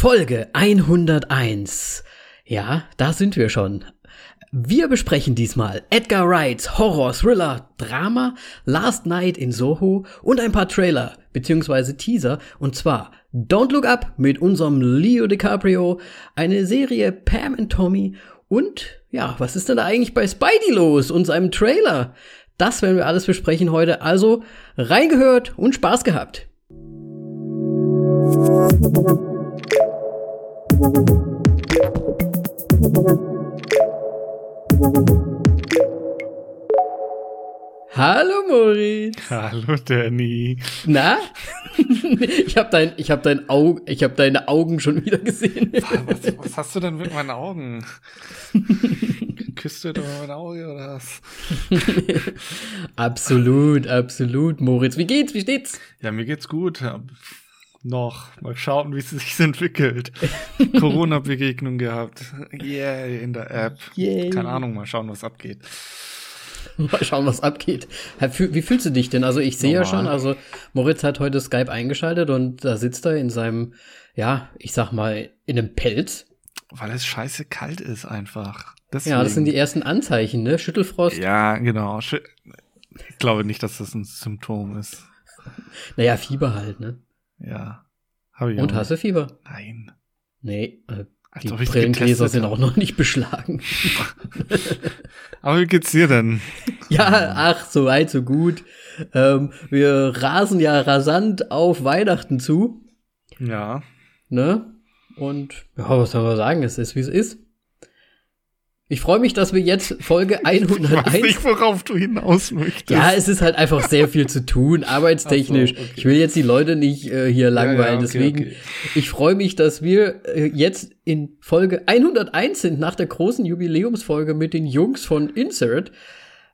Folge 101. Ja, da sind wir schon. Wir besprechen diesmal Edgar Wrights Horror, Thriller, Drama, Last Night in Soho und ein paar Trailer bzw. Teaser und zwar Don't Look Up mit unserem Leo DiCaprio, eine Serie Pam and Tommy und ja, was ist denn da eigentlich bei Spidey los und seinem Trailer? Das werden wir alles besprechen heute, also reingehört und Spaß gehabt. Hallo Moritz. Hallo Danny. Na? ich habe dein, ich habe dein Auge, ich habe deine Augen schon wieder gesehen. was, was, hast du denn mit meinen Augen? Küsst du doch mein Auge oder was? absolut, absolut, Moritz. Wie geht's? Wie steht's? Ja, mir geht's gut noch. Mal schauen, wie es sich entwickelt. Corona-Begegnung gehabt. Yeah, in der App. Yay. Keine Ahnung, mal schauen, was abgeht. Mal schauen, was abgeht. Wie fühlst du dich denn? Also ich sehe ja schon, also Moritz hat heute Skype eingeschaltet und da sitzt er in seinem, ja, ich sag mal, in einem Pelz. Weil es scheiße kalt ist einfach. Deswegen. Ja, das sind die ersten Anzeichen, ne? Schüttelfrost. Ja, genau. Ich glaube nicht, dass das ein Symptom ist. Naja, Fieber halt, ne? Ja. Hab ich Und hast du Fieber? Nein. Nee, äh, die Brillengläser sind auch noch nicht beschlagen. Aber wie geht's dir denn? Ja, ach, so weit, so gut. Ähm, wir rasen ja rasant auf Weihnachten zu. Ja. Ne? Und ja, was soll man sagen? Es ist, wie es ist. Ich freue mich, dass wir jetzt Folge 101. Ich weiß nicht, worauf du hinaus möchtest. Ja, es ist halt einfach sehr viel zu tun, arbeitstechnisch. So, okay. Ich will jetzt die Leute nicht äh, hier langweilen. Ja, ja, okay, deswegen, okay. ich freue mich, dass wir äh, jetzt in Folge 101 sind, nach der großen Jubiläumsfolge mit den Jungs von Insert.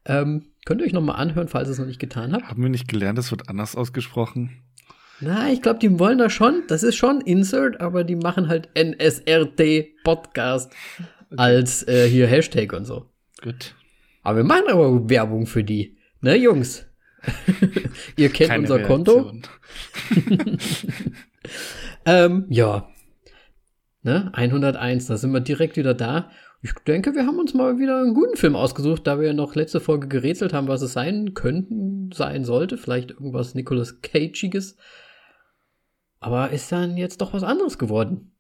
Ähm, könnt ihr euch noch mal anhören, falls ihr es noch nicht getan habt. Haben wir nicht gelernt, das wird anders ausgesprochen? Na, ich glaube, die wollen da schon, das ist schon Insert, aber die machen halt NSRT Podcast okay. als äh, hier Hashtag und so. Gut. Aber wir machen aber Werbung für die. Ne, Jungs? Ihr kennt Keine unser Reaktion. Konto. ähm, ja. Ne, 101, da sind wir direkt wieder da. Ich denke, wir haben uns mal wieder einen guten Film ausgesucht, da wir ja noch letzte Folge gerätselt haben, was es sein könnten, sein sollte. Vielleicht irgendwas Nicolas Cage'iges. Aber ist dann jetzt doch was anderes geworden.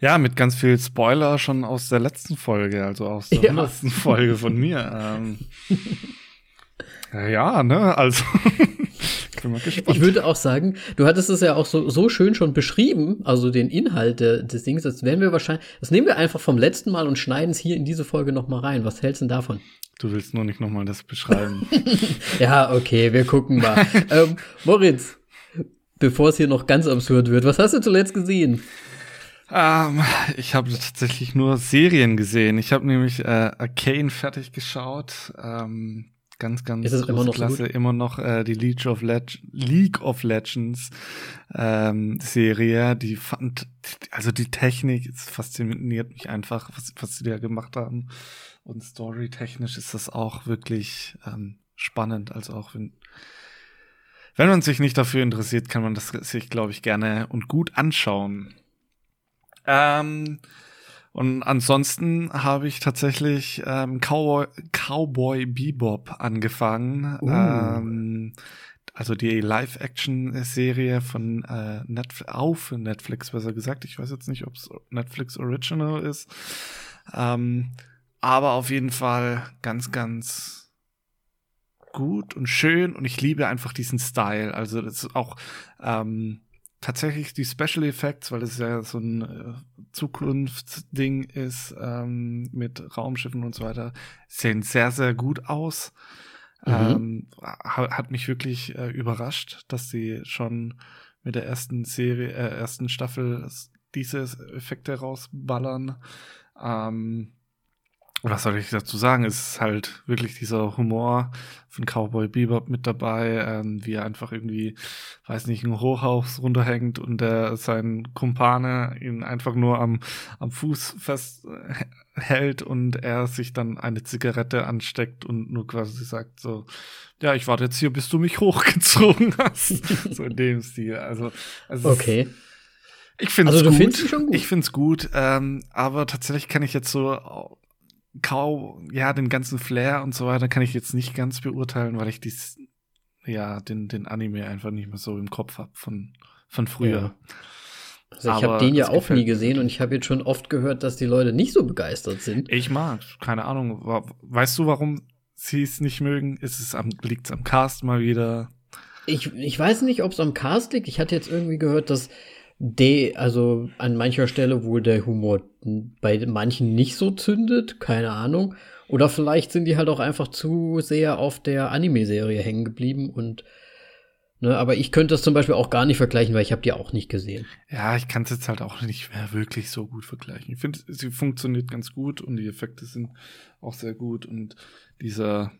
Ja, mit ganz viel Spoiler schon aus der letzten Folge, also aus der ja. Folge von mir. Ähm, ja, ne, also. ich würde auch sagen, du hattest es ja auch so, so schön schon beschrieben, also den Inhalt des Dings, das werden wir wahrscheinlich, das nehmen wir einfach vom letzten Mal und schneiden es hier in diese Folge nochmal rein. Was hältst du denn davon? Du willst nur nicht nochmal das beschreiben. ja, okay, wir gucken mal. ähm, Moritz, bevor es hier noch ganz absurd wird, was hast du zuletzt gesehen? Ähm, ich habe tatsächlich nur Serien gesehen. Ich habe nämlich äh, Arcane fertig geschaut. Ähm, ganz, ganz ist immer noch Klasse. So immer noch äh, die League of, Leg League of Legends ähm, Serie. Die fand, also die Technik es fasziniert mich einfach, was, was sie da gemacht haben. Und storytechnisch ist das auch wirklich ähm, spannend. Also auch wenn wenn man sich nicht dafür interessiert, kann man das sich, glaube ich, gerne und gut anschauen. Ähm, und ansonsten habe ich tatsächlich ähm, Cowboy, Cowboy Bebop angefangen. Uh. Ähm, also die Live-Action-Serie von äh, Netflix, auf Netflix besser gesagt. Ich weiß jetzt nicht, ob es Netflix Original ist. Ähm, aber auf jeden Fall ganz, ganz gut und schön und ich liebe einfach diesen Style. Also das ist auch ähm, tatsächlich die Special Effects, weil es ja so ein äh, Zukunftsding ist ähm, mit Raumschiffen und so weiter, sehen sehr, sehr gut aus. Mhm. Ähm, hat mich wirklich äh, überrascht, dass sie schon mit der ersten Serie, äh, ersten Staffel diese Effekte rausballern. Ähm, was soll ich dazu sagen? Es ist halt wirklich dieser Humor von Cowboy Bebop mit dabei, ähm, wie er einfach irgendwie, weiß nicht, ein Hochhaus runterhängt und der sein Kumpane ihn einfach nur am, am Fuß festhält und er sich dann eine Zigarette ansteckt und nur quasi sagt so, ja, ich warte jetzt hier, bis du mich hochgezogen hast. so in dem Stil. Also, also okay. Ich finde es Also, du gut. findest ihn schon gut? Ich finde es gut, ähm, aber tatsächlich kann ich jetzt so kaum, ja, den ganzen Flair und so weiter kann ich jetzt nicht ganz beurteilen, weil ich dies, ja, den, den Anime einfach nicht mehr so im Kopf habe von, von früher. Ja. Also ich habe den ja auch nie gesehen und ich habe jetzt schon oft gehört, dass die Leute nicht so begeistert sind. Ich mag, keine Ahnung. Weißt du, warum sie es nicht mögen? Ist es am, liegt's am Cast mal wieder? Ich, ich weiß nicht, ob es am Cast liegt. Ich hatte jetzt irgendwie gehört, dass de, also an mancher Stelle wohl der Humor bei manchen nicht so zündet, keine Ahnung. Oder vielleicht sind die halt auch einfach zu sehr auf der Anime-Serie hängen geblieben und ne, aber ich könnte das zum Beispiel auch gar nicht vergleichen, weil ich habe die auch nicht gesehen. Ja, ich kann es jetzt halt auch nicht mehr wirklich so gut vergleichen. Ich finde, sie funktioniert ganz gut und die Effekte sind auch sehr gut und dieser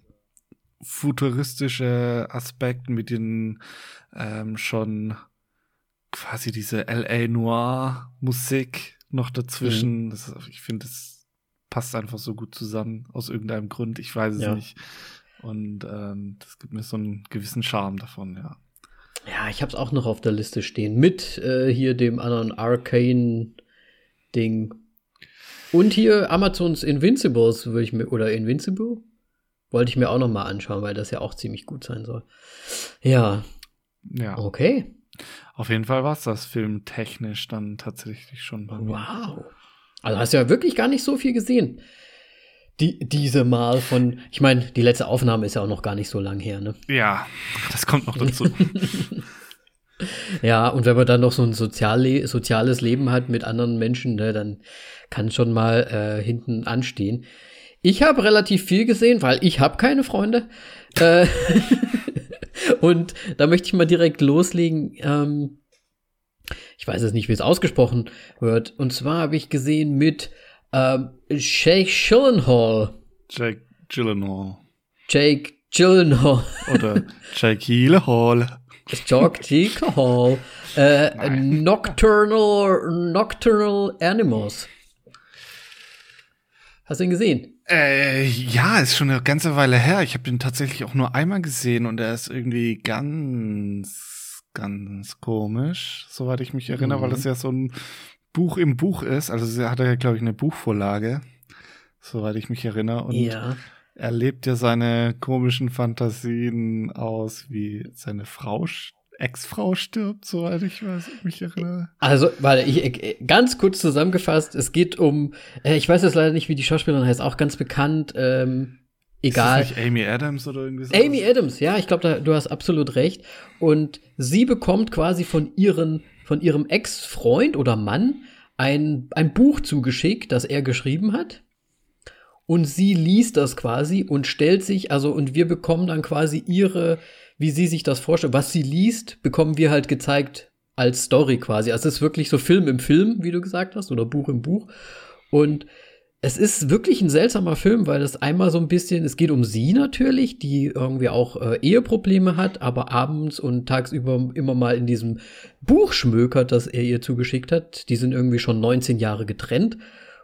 futuristische Aspekt mit den ähm, schon quasi diese LA Noir Musik noch dazwischen, das, ist- ich finde, das passt einfach so gut zusammen aus irgendeinem Grund. Ich weiß es Ja. nicht. Und ähm, das gibt mir so einen gewissen Charme davon, ja. Ja, ich habe es auch noch auf der Liste stehen mit äh, hier dem anderen Arcane Ding. Und hier Amazons Invincibles würde ich mir oder Invincible wollte ich mir auch noch mal anschauen, weil das ja auch ziemlich gut sein soll. Ja, Ja. okay. Auf jeden Fall war es das filmtechnisch dann tatsächlich schon bei mir. Wow. Also hast du ja wirklich gar nicht so viel gesehen. Die, diese Mal von, ich meine, die letzte Aufnahme ist ja auch noch gar nicht so lang her, ne? Ja, das kommt noch dazu. Ja, und wenn man dann noch so ein Sozialle soziales Leben hat mit anderen Menschen, ne, dann kann schon mal äh, hinten anstehen. Ich habe relativ viel gesehen, weil ich habe keine Freunde. Äh, und da möchte ich mal direkt loslegen. Ähm, ich weiß jetzt nicht, wie es ausgesprochen wird. Und zwar habe ich gesehen mit ähm, Jake Gyllenhaal. Jake Gyllenhaal. Jake Gyllenhaal. Oder Jake Gyllenhaal. Jake Gyllenhaal. Äh. Nocturnal, Nocturnal Animals. Hast du ihn gesehen? Äh, ja, ist schon eine ganze Weile her. Ich habe den tatsächlich auch nur einmal gesehen und er ist irgendwie ganz, ganz komisch, soweit ich mich erinnere, Mhm. weil das ja so ein Buch im Buch ist. Also er hat ja, glaube ich, eine Buchvorlage, soweit ich mich erinnere. Und ja. er lebt ja seine komischen Fantasien aus, wie seine Frau, sch- Ex-Frau stirbt, soweit ich weiß, mich erinnere. Also, weil ich ganz kurz zusammengefasst, es geht um, äh, ich weiß jetzt leider nicht, wie die Schauspielerin heißt, auch ganz bekannt, ähm, egal. Ist das nicht Amy Adams oder irgendwie so? Amy Adams, ja, ich glaube, du hast absolut recht. Und sie bekommt quasi von ihren, von ihrem Ex-Freund oder Mann ein, ein Buch zugeschickt, das er geschrieben hat. Und sie liest das quasi und stellt sich, also, und wir bekommen dann quasi ihre, wie sie sich das vorstellt, was sie liest, bekommen wir halt gezeigt als Story quasi. Also es ist wirklich so Film im Film, wie du gesagt hast, oder Buch im Buch. Und es ist wirklich ein seltsamer Film, weil es einmal so ein bisschen, es geht um sie natürlich, die irgendwie auch äh, Eheprobleme hat, aber abends und tagsüber immer mal in diesem Buch schmökert, das er ihr zugeschickt hat. Die sind irgendwie schon 19 Jahre getrennt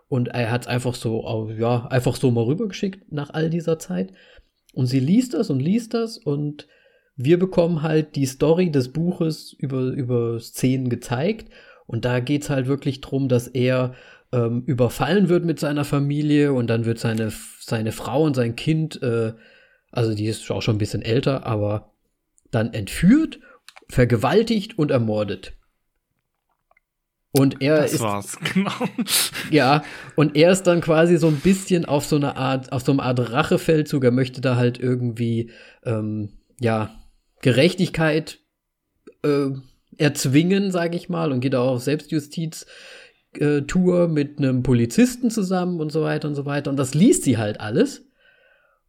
und er hat es einfach so, ja, einfach so mal rübergeschickt nach all dieser Zeit. Und sie liest das und liest das und wir bekommen halt die Story des Buches über, über Szenen gezeigt. Und da geht's halt wirklich drum, dass er ähm, überfallen wird mit seiner Familie und dann wird seine, seine Frau und sein Kind, äh, also die ist auch schon ein bisschen älter, aber dann entführt, vergewaltigt und ermordet. Und er Das ist war's, genau. ja, und er ist dann quasi so ein bisschen auf so eine Art, auf so eine Art Rachefeldzug. Er möchte da halt irgendwie, ähm, ja, Gerechtigkeit äh, erzwingen, sage ich mal, und geht auch auf Selbstjustiz. äh, Tour mit einem Polizisten zusammen und so weiter und so weiter. Und das liest sie halt alles.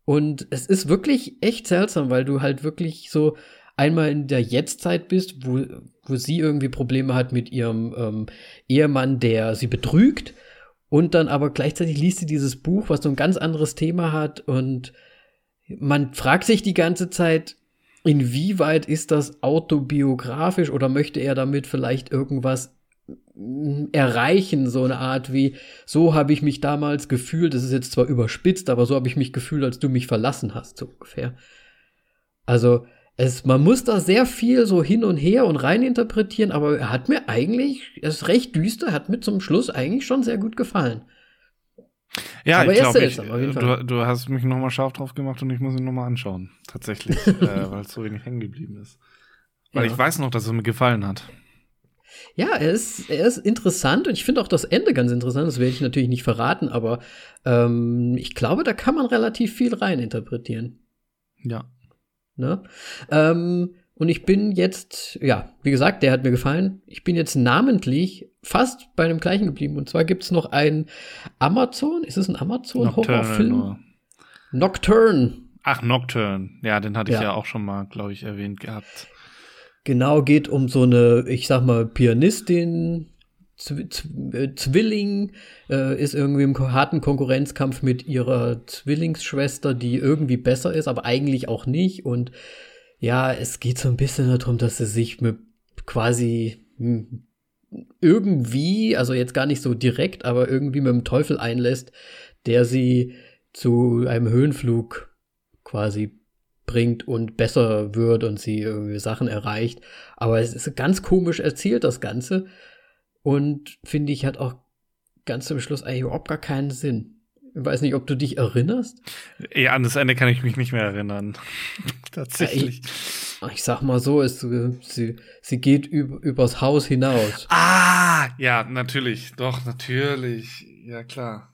Und es ist wirklich echt seltsam, weil du halt wirklich so einmal in der Jetztzeit bist, wo, wo sie irgendwie Probleme hat mit ihrem ähm, Ehemann, der sie betrügt. Und dann aber gleichzeitig liest sie dieses Buch, was so ein ganz anderes Thema hat. Und man fragt sich die ganze Zeit, inwieweit ist das autobiografisch oder möchte er damit vielleicht irgendwas mm, erreichen, so eine Art wie, so habe ich mich damals gefühlt, das ist jetzt zwar überspitzt, aber so habe ich mich gefühlt, als du mich verlassen hast, so ungefähr. Also, es, man muss da sehr viel so hin und her und rein interpretieren, aber er hat mir eigentlich, er ist recht düster, hat mir zum Schluss eigentlich schon sehr gut gefallen. Ja, aber ich glaube, du, du, hast mich nochmal scharf drauf gemacht und ich muss ihn nochmal anschauen. Tatsächlich, äh, weil es so wenig hängen geblieben ist. Weil ja. ich weiß noch, dass es mir gefallen hat. Ja, er ist, er ist interessant und ich finde auch das Ende ganz interessant. Das werde ich natürlich nicht verraten, aber ähm, ich glaube, da kann man relativ viel rein interpretieren. Ja. Ne? Ähm, und ich bin jetzt, ja, wie gesagt, der hat mir gefallen. Ich bin jetzt namentlich fast bei dem gleichen geblieben. Und zwar gibt es noch einen Amazon, ist es ein Amazon-Horrorfilm? Nocturne. Ach, Nocturne. Ja, den hatte ich ja, auch schon mal, glaube ich, erwähnt gehabt. Genau, geht um so eine, ich sag mal, Pianistin, Zw äh, Zwilling, äh, ist irgendwie im harten Konkurrenzkampf mit ihrer Zwillingsschwester, die irgendwie besser ist, aber eigentlich auch nicht. Und ja, es geht so ein bisschen darum, dass sie sich mit quasi hm, irgendwie, also jetzt gar nicht so direkt, aber irgendwie mit dem Teufel einlässt, der sie zu einem Höhenflug quasi bringt und besser wird und sie irgendwie Sachen erreicht. Aber es ist ganz komisch erzählt, das Ganze. Und finde ich, hat auch ganz zum Schluss eigentlich überhaupt gar keinen Sinn. Ich weiß nicht, ob du dich erinnerst. Ja, an das Ende kann ich mich nicht mehr erinnern. Tatsächlich. Ja, ich, ich, sag mal so, ist, sie, sie geht über, übers Haus hinaus. Ah, ja, natürlich. Doch, natürlich. Ja, klar.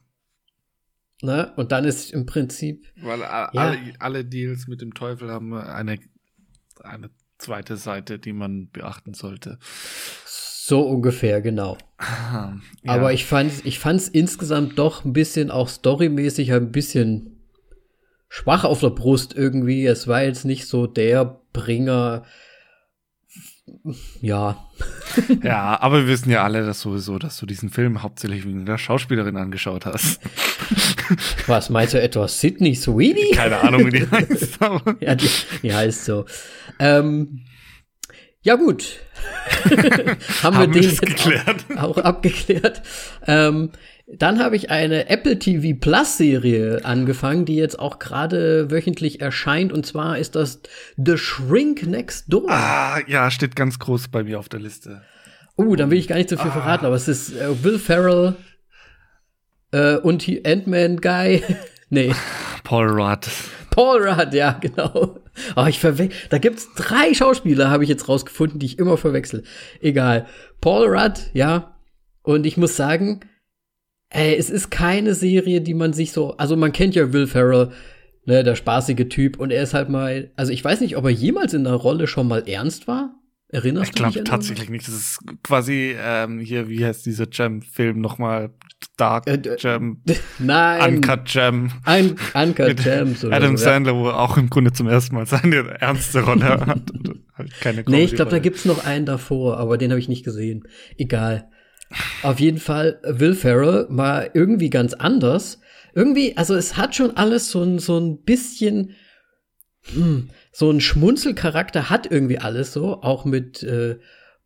Ne? Und dann ist im Prinzip. Weil ja. alle, alle Deals mit dem Teufel haben eine, eine zweite Seite, die man beachten sollte. So ungefähr, genau. ja. Aber ich fand ich fand's insgesamt doch ein bisschen auch storymäßig ein bisschen schwach auf der Brust irgendwie. Es war jetzt nicht so der Bringer ja. ja, aber wir wissen ja alle, dass sowieso, dass du diesen Film hauptsächlich wegen der Schauspielerin angeschaut hast. Was meinst du etwa Sydney Sweeney? Keine Ahnung, wie die heißt. ja, die, die, heißt so. Ähm, ja gut, haben, haben wir den jetzt auch, auch, abgeklärt. Ähm, dann habe ich eine Apple TV Plus Serie angefangen, die jetzt auch gerade wöchentlich erscheint. Und zwar ist das The Shrink Next Door. Ah, ja, steht ganz groß bei mir auf der Liste. Oh, dann will ich gar nicht so viel ah. verraten, aber es ist äh, Will Ferrell äh, und Ant-Man Guy. Nee. Paul Rudd. Paul Rudd, ja, genau. Oh, ich verwechsel. Da gibt's drei Schauspieler, habe ich jetzt rausgefunden, die ich immer verwechsel. Egal. Paul Rudd, ja. Und ich muss sagen, Ey, es ist keine Serie, die man sich so, also man kennt ja Will Ferrell, ne, der spaßige Typ, und er ist halt mal, also ich weiß nicht, ob er jemals in einer Rolle schon mal ernst war. Erinnerst ich du dich? Ich glaube tatsächlich nicht. Das ist quasi ähm, hier, wie heißt dieser Jam-Film nochmal? Dark äh, Jam. Nein. Uncut Jam. Ein, Uncut Jam. So Adam so, Sandler, ja. wo er auch im Grunde zum ersten Mal seine ernste Rolle hat. keine nee, ich glaube, da gibt's noch einen davor, aber den habe ich nicht gesehen. Egal. Auf jeden Fall Will Ferrell war irgendwie ganz anders. Irgendwie, also es hat schon alles so ein, so ein bisschen, hm, so ein Schmunzelcharakter hat irgendwie alles so, auch mit, äh,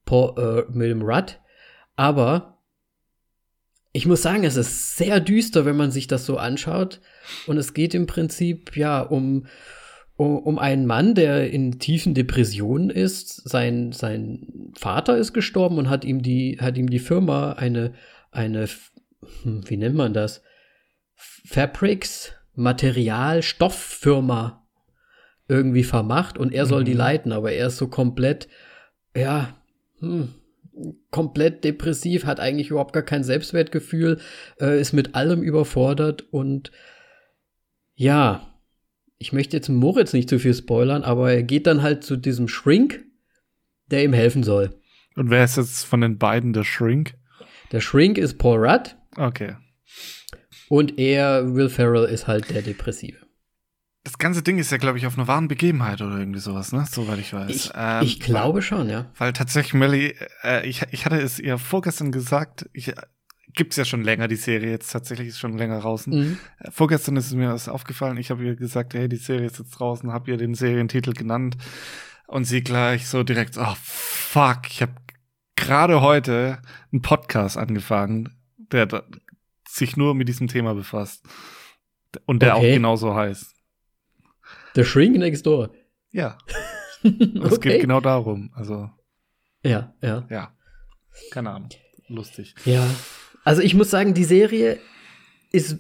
Paul, äh, mit dem Rudd. Aber ich muss sagen, es ist sehr düster, wenn man sich das so anschaut. Und es geht im Prinzip ja um, um einen Mann, der in tiefen Depressionen ist. Sein, sein Vater ist gestorben und hat ihm die, hat ihm die Firma eine, eine, hm, wie nennt man das? Fabrics, Material, Stofffirma irgendwie vermacht und er soll mhm. die leiten, aber er ist so komplett, ja, hm, komplett depressiv, hat eigentlich überhaupt gar kein Selbstwertgefühl, äh, ist mit allem überfordert und ja, ich möchte jetzt Moritz nicht zu viel spoilern, aber er geht dann halt zu diesem Shrink, der ihm helfen soll. Und wer ist jetzt von den beiden der Shrink? Der Shrink ist Paul Rudd. Okay. Und er, Will Ferrell, ist halt der Depressive. Das ganze Ding ist ja, glaube ich, auf einer wahren Begebenheit oder irgendwie sowas, ne? Soweit ich weiß. Ich, ähm, ich glaube weil, schon, ja. Weil tatsächlich, Melly, äh, ich, ich hatte es ihr vorgestern gesagt, ich gibt's ja schon länger, die Serie jetzt tatsächlich ist schon länger draußen. Mhm. Äh, vorgestern ist mir das aufgefallen, ich habe ihr gesagt, hey, die Serie ist jetzt draußen, habe ihr den Serientitel genannt und sie gleich so direkt, oh fuck, ich habe gerade heute einen Podcast angefangen, der sich nur mit diesem Thema befasst und der okay. auch genauso heißt. The Shrink Next Door. Ja. okay. Es geht genau darum. Also. Ja, ja. Ja. Keine Ahnung. Lustig. Ja. Also ich muss sagen, die Serie ist.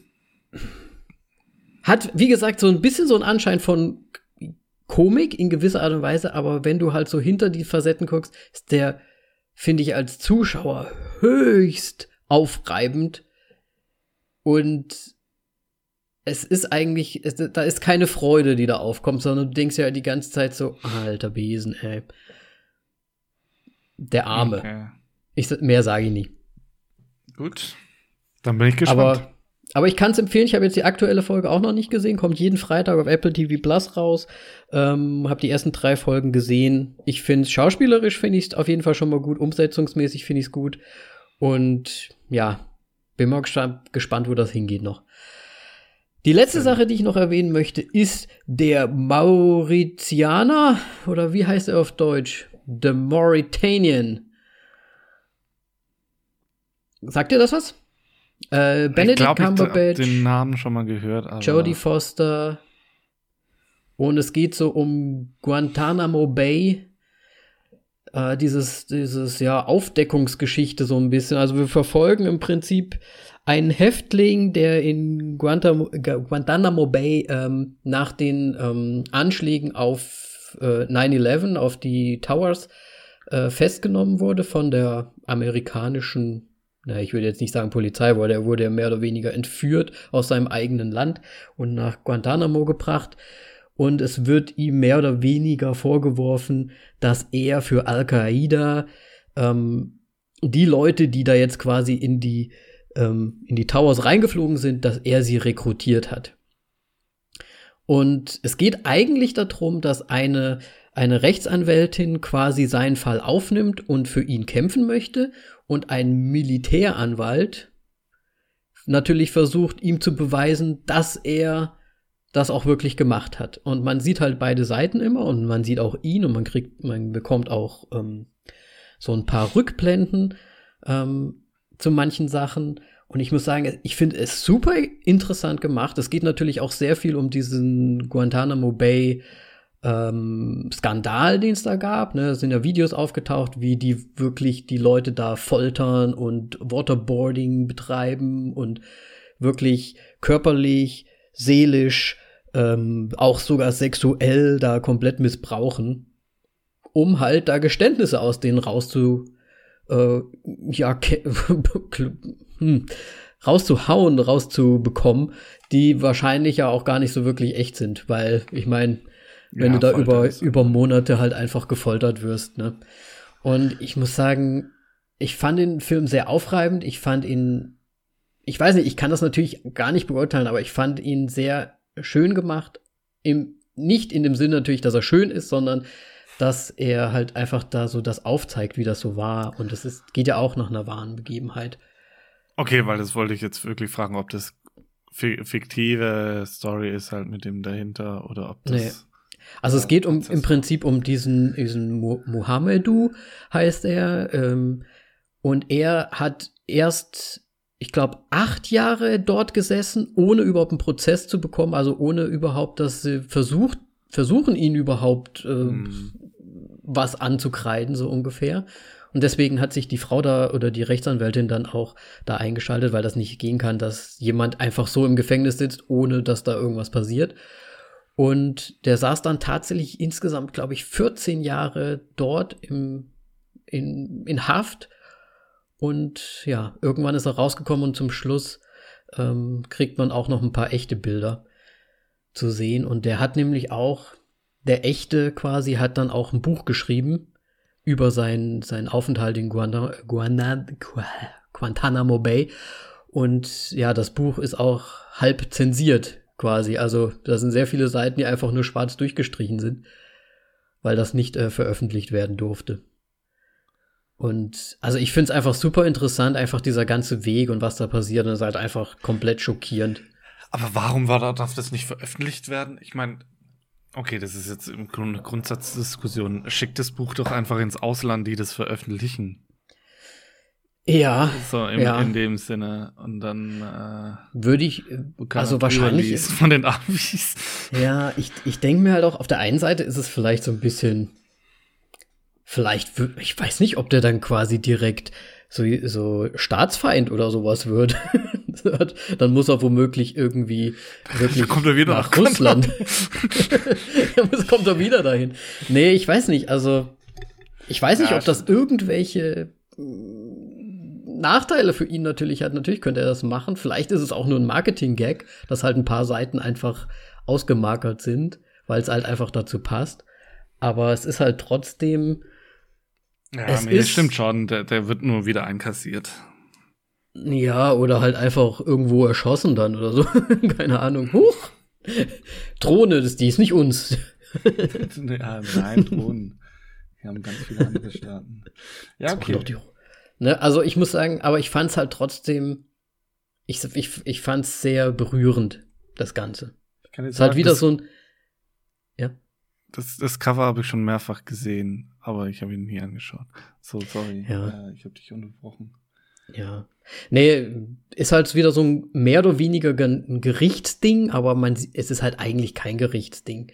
Hat, wie gesagt, so ein bisschen so einen Anschein von Komik in gewisser Art und Weise, aber wenn du halt so hinter die Facetten guckst, ist der, finde ich, als Zuschauer höchst aufreibend. Und es ist eigentlich, es, da ist keine Freude, die da aufkommt, sondern du denkst ja die ganze Zeit so, alter Besen, ey. Der Arme. Okay. Ich, mehr sage ich nie. Gut. Dann bin ich gespannt. Aber, aber ich kann es empfehlen, ich habe jetzt die aktuelle Folge auch noch nicht gesehen, kommt jeden Freitag auf Apple TV Plus raus. Ähm, habe die ersten drei Folgen gesehen. Ich finde schauspielerisch finde ich es auf jeden Fall schon mal gut, umsetzungsmäßig finde ich es gut. Und ja, bin mal gespannt, wo das hingeht noch. Die letzte ja. Sache, die ich noch erwähnen möchte, ist der Mauritianer oder wie heißt er auf Deutsch? The Mauritanian. Sagt ihr das was? Äh, Benedict ich glaub, Cumberbatch. Ich den Namen schon mal gehört. Aber Jodie Foster. Und es geht so um Guantanamo Bay. Äh, dieses, dieses, ja, Aufdeckungsgeschichte so ein bisschen. Also wir verfolgen im Prinzip ein Häftling, der in Guantanamo, Guantanamo Bay ähm, nach den ähm, Anschlägen auf äh, 9-11, auf die Towers, äh, festgenommen wurde von der amerikanischen, na, ich würde jetzt nicht sagen Polizei, weil der wurde mehr oder weniger entführt aus seinem eigenen Land und nach Guantanamo gebracht. Und es wird ihm mehr oder weniger vorgeworfen, dass er für Al-Qaida ähm, die Leute, die da jetzt quasi in die ähm, in die Towers reingeflogen sind, dass er sie rekrutiert hat. Und es geht eigentlich darum, dass eine, eine Rechtsanwältin quasi seinen Fall aufnimmt und für ihn kämpfen möchte und ein Militäranwalt natürlich versucht, ihm zu beweisen, dass er das auch wirklich gemacht hat. Und man sieht halt beide Seiten immer und man sieht auch ihn und man kriegt, man bekommt auch ähm, so ein paar Rückblenden. Ähm, zu manchen Sachen. Und ich muss sagen, ich finde es super interessant gemacht. Es geht natürlich auch sehr viel um diesen Guantanamo Bay ähm, Skandal, den es da gab. Ne? Es sind ja Videos aufgetaucht, wie die wirklich die Leute da foltern und Waterboarding betreiben und wirklich körperlich, seelisch, ähm, auch sogar sexuell da komplett missbrauchen, um halt da Geständnisse aus denen rauszu äh, ja, hm, rauszuhauen, rauszubekommen, die wahrscheinlich ja auch gar nicht so wirklich echt sind, weil ich meine, wenn ja, du da über, über Monate halt einfach gefoltert wirst, ne? Und ich muss sagen, ich fand den Film sehr aufreibend. Ich fand ihn, ich weiß nicht, ich kann das natürlich gar nicht beurteilen, aber ich fand ihn sehr schön gemacht. Im, nicht in dem Sinn natürlich, dass er schön ist, sondern dass er halt einfach da so das aufzeigt, wie das so war. Und es ist, geht ja auch nach einer wahren Begebenheit. Okay, weil das wollte ich jetzt wirklich fragen, ob das fiktive Story ist halt mit dem dahinter oder ob das. Nee. Also es geht um im Prinzip um diesen, diesen Muhammadu, heißt er. Ähm, und er hat erst, ich glaube, acht Jahre dort gesessen, ohne überhaupt einen Prozess zu bekommen, also ohne überhaupt, dass sie versucht, versuchen ihn überhaupt äh, hm was anzukreiden, so ungefähr. Und deswegen hat sich die Frau da oder die Rechtsanwältin dann auch da eingeschaltet, weil das nicht gehen kann, dass jemand einfach so im Gefängnis sitzt, ohne dass da irgendwas passiert. Und der saß dann tatsächlich insgesamt, glaube ich, 14 Jahre dort im, in, in Haft. Und ja, irgendwann ist er rausgekommen und zum Schluss ähm, kriegt man auch noch ein paar echte Bilder zu sehen. Und der hat nämlich auch der echte quasi hat dann auch ein Buch geschrieben über seinen, seinen Aufenthalt in Guana, Guana, Guantanamo Bay. Und ja, das Buch ist auch halb zensiert quasi. Also da sind sehr viele Seiten, die einfach nur schwarz durchgestrichen sind, weil das nicht äh, veröffentlicht werden durfte. Und also ich finde es einfach super interessant, einfach dieser ganze Weg und was da passiert. Das ist halt einfach komplett schockierend. Aber warum war da, darf das nicht veröffentlicht werden? Ich meine, Okay, das ist jetzt im Grunde Grundsatzdiskussion. Schickt das Buch doch einfach ins Ausland, die das veröffentlichen. Ja. So im, ja. in dem Sinne. Und dann äh, würde ich, also wahrscheinlich ist von den Amis. Ja, ich, ich denke mir halt auch, auf der einen Seite ist es vielleicht so ein bisschen, vielleicht, ich weiß nicht, ob der dann quasi direkt so, so Staatsfeind oder sowas wird. dann muss er womöglich irgendwie wirklich kommt er wieder nach, nach Russland. dann kommt er wieder dahin. Nee, ich weiß nicht, also ich weiß nicht, ja, ob das irgendwelche Nachteile für ihn natürlich hat. Natürlich könnte er das machen. Vielleicht ist es auch nur ein Marketing-Gag, dass halt ein paar Seiten einfach ausgemarkert sind, weil es halt einfach dazu passt. Aber es ist halt trotzdem. Ja, es nee, ist, stimmt schon. Der, der wird nur wieder einkassiert. Ja, oder halt einfach irgendwo erschossen dann oder so. Keine Ahnung. Huch! Drohne, das, die ist nicht uns. ja, nein, Drohnen. Wir haben ganz viele andere Staaten. Ja, okay. Ne? Also ich muss sagen, aber ich fand es halt trotzdem, ich, ich, ich fand es sehr berührend, das Ganze. Ich kann jetzt es ist halt wieder so ein, ja. Das, das Cover habe ich schon mehrfach gesehen, aber ich habe ihn nie angeschaut. So, sorry. Ja. Äh, ich habe dich unterbrochen. Ja. Nee, ist halt wieder so ein mehr oder weniger ein Gerichtsding, aber man, es ist halt eigentlich kein Gerichtsding.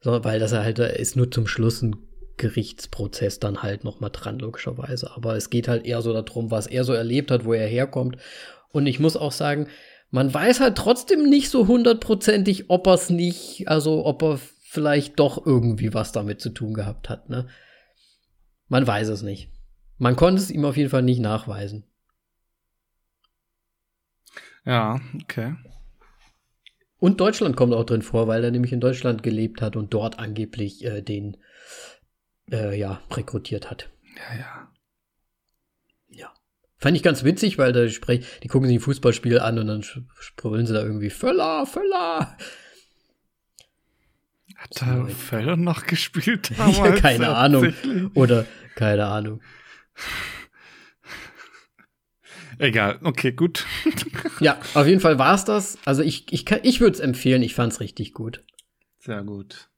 So, weil das halt ist nur zum Schluss ein Gerichtsprozess dann halt noch mal dran, logischerweise. Aber es geht halt eher so darum, was er so erlebt hat, wo er herkommt. Und ich muss auch sagen, man weiß halt trotzdem nicht so hundertprozentig, ob er es nicht, also ob er vielleicht doch irgendwie was damit zu tun gehabt hat, ne? Man weiß es nicht. Man konnte es ihm auf jeden Fall nicht nachweisen. Ja, okay. Und Deutschland kommt auch drin vor, weil er nämlich in Deutschland gelebt hat und dort angeblich äh, den äh, ja, rekrutiert hat. Ja, ja. Ja. Fand ich ganz witzig, weil da sprech, die gucken sich ein Fußballspiel an und dann sprüllen sie da irgendwie Völler, Völler. Hat da Völler noch gespielt damals? keine Ahnung. Oder keine Ahnung. Egal, okay, gut. ja, auf jeden Fall war es das. Also ich, ich, ich würde es empfehlen, ich fand es richtig gut. Sehr gut.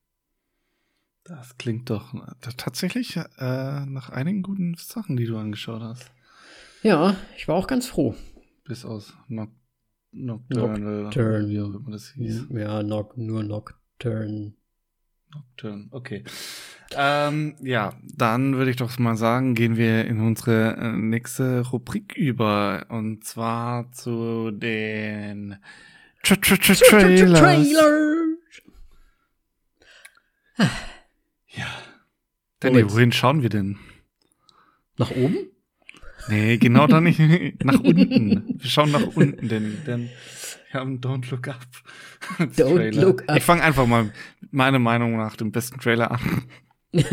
Das klingt doch tatsächlich äh, nach einigen guten Sachen, die du angeschaut hast. Ja, ich war auch ganz froh. Bis aus Noc Nocturnal, Nocturne, wie auch immer das hieß. Ja, Noc nur Nocturne. Nocturne, okay. Ähm, ja, dann würde ich doch mal sagen, gehen wir in unsere äh, nächste Rubrik über. Und zwar zu den Tra -tra -tra Trailers. Trailers. Ja. Danny, wohin schauen wir denn? Nach oben? Nee, genau da nicht. nach unten. Wir schauen nach unten, denn, denn wir haben Don't Look Up. Don't Trailer. Look Up. Ich fange einfach mal meiner Meinung nach den besten Trailer an.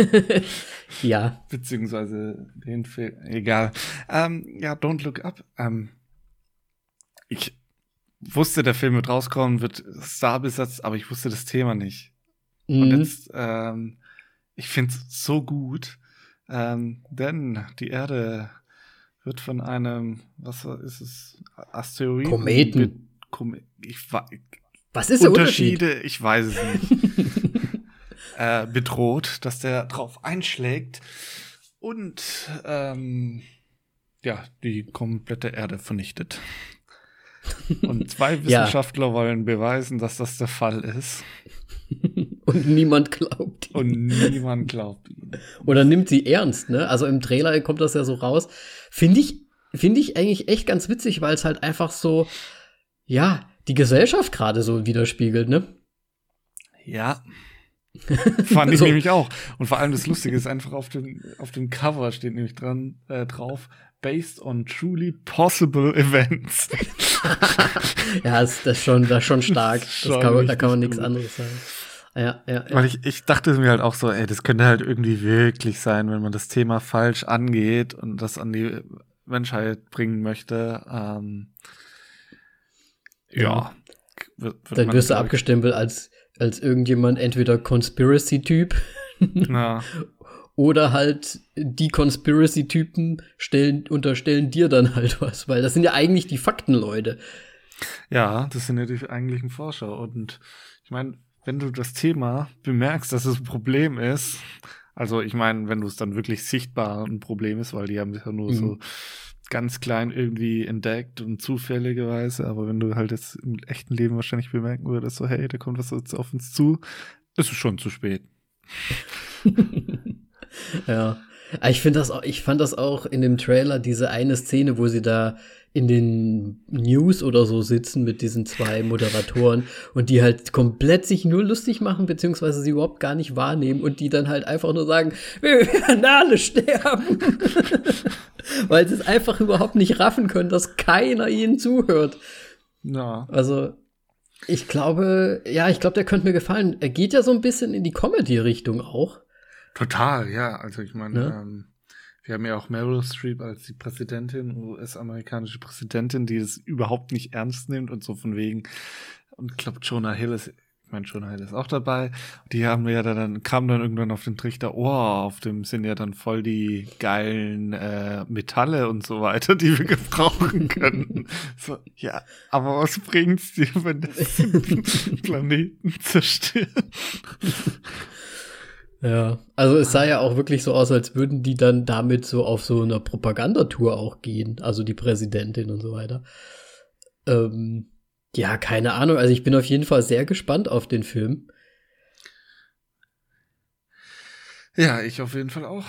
ja. Beziehungsweise den Film. Egal. Ähm, ja, Don't Look Up. Ähm, ich wusste, der Film wird rauskommen, wird Star besetzt, aber ich wusste das Thema nicht. Mhm. Und jetzt ähm, ich finde es so gut, ähm, denn die Erde wird von einem, was ist es, Asteroiden? Kometen. Kom ich, was ist der Unterschied? Unterschiede? Ich weiß es nicht. äh, bedroht, dass der drauf einschlägt und ähm, ja, die komplette Erde vernichtet. Und zwei Wissenschaftler ja. wollen beweisen, dass das der Fall ist. Und niemand glaubt ihm. Und niemand glaubt ihm. Oder nimmt sie ernst, ne? Also im Trailer kommt das ja so raus. Finde ich, finde ich eigentlich echt ganz witzig, weil es halt einfach so, ja, die Gesellschaft gerade so widerspiegelt, ne? Ja. Fand ich so. nämlich auch. Und vor allem das Lustige ist einfach auf dem, auf dem Cover steht nämlich dran, äh, drauf, based on truly possible events. ja, das, das, ist schon, das ist schon stark. Das schon kann man, da kann man nichts anderes sagen. Ja, ja, ja. Weil ich, ich dachte mir halt auch so, ey, das könnte halt irgendwie wirklich sein, wenn man das Thema falsch angeht und das an die Menschheit bringen möchte. Ähm, ja. wird Dann wirst du abgestempelt als, als irgendjemand, entweder Conspiracy-Typ ja. oder halt die Conspiracy-Typen stellen, unterstellen dir dann halt was, weil das sind ja eigentlich die Faktenleute. Ja, das sind ja die eigentlichen Forscher und ich meine, wenn du das Thema bemerkst, dass es ein Problem ist, also ich meine, wenn du es dann wirklich sichtbar ein Problem ist, weil die haben ja nur mhm. so ganz klein irgendwie entdeckt und zufälligerweise, aber wenn du halt jetzt im echten Leben wahrscheinlich bemerken würdest, so hey, da kommt was jetzt auf uns zu, ist es schon zu spät. ja. Ich finde das auch, ich fand das auch in dem Trailer, diese eine Szene, wo sie da in den News oder so sitzen mit diesen zwei Moderatoren und die halt komplett sich nur lustig machen, beziehungsweise sie überhaupt gar nicht wahrnehmen und die dann halt einfach nur sagen, wir werden alle sterben. Weil sie es einfach überhaupt nicht raffen können, dass keiner ihnen zuhört. Ja. Also, ich glaube, ja, ich glaube, der könnte mir gefallen. Er geht ja so ein bisschen in die Comedy-Richtung auch. Total, ja. Also ich meine, ja. ähm, wir haben ja auch Meryl Streep als die Präsidentin, US-amerikanische Präsidentin, die es überhaupt nicht ernst nimmt und so von wegen. Und ich glaube, Jonah Hill ist, ich meine, Jonah Hill ist auch dabei. Die haben ja dann, kam dann irgendwann auf den Trichter, oh, auf dem sind ja dann voll die geilen äh, Metalle und so weiter, die wir gebrauchen können. so, ja, aber was bringt's dir, wenn das Planeten zerstört? Ja, also es sah ja auch wirklich so aus, als würden die dann damit so auf so einer Propagandatour auch gehen, also die Präsidentin und so weiter. Ähm, ja, keine Ahnung, also ich bin auf jeden Fall sehr gespannt auf den Film. Ja, ich auf jeden Fall auch.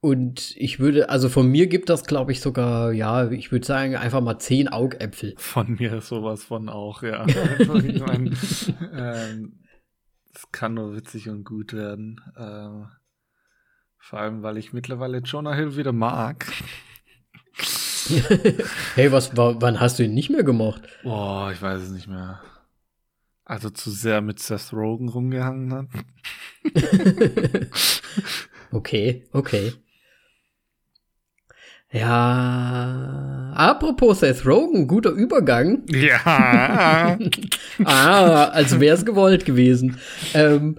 Und ich würde, also von mir gibt das, glaube ich, sogar, ja, ich würde sagen, einfach mal zehn Augäpfel. Von mir sowas von auch, ja. ich mein, ähm, das kann nur witzig und gut werden. Äh, vor allem, weil ich mittlerweile Jonah Hill wieder mag. hey, was, wann hast du ihn nicht mehr gemocht? Boah, ich weiß es nicht mehr. Also zu sehr mit Seth Rogen rumgehangen hat. okay, okay. Ja, apropos Seth Rogen, guter Übergang. Ja. ah, als wäre es gewollt gewesen. Ähm,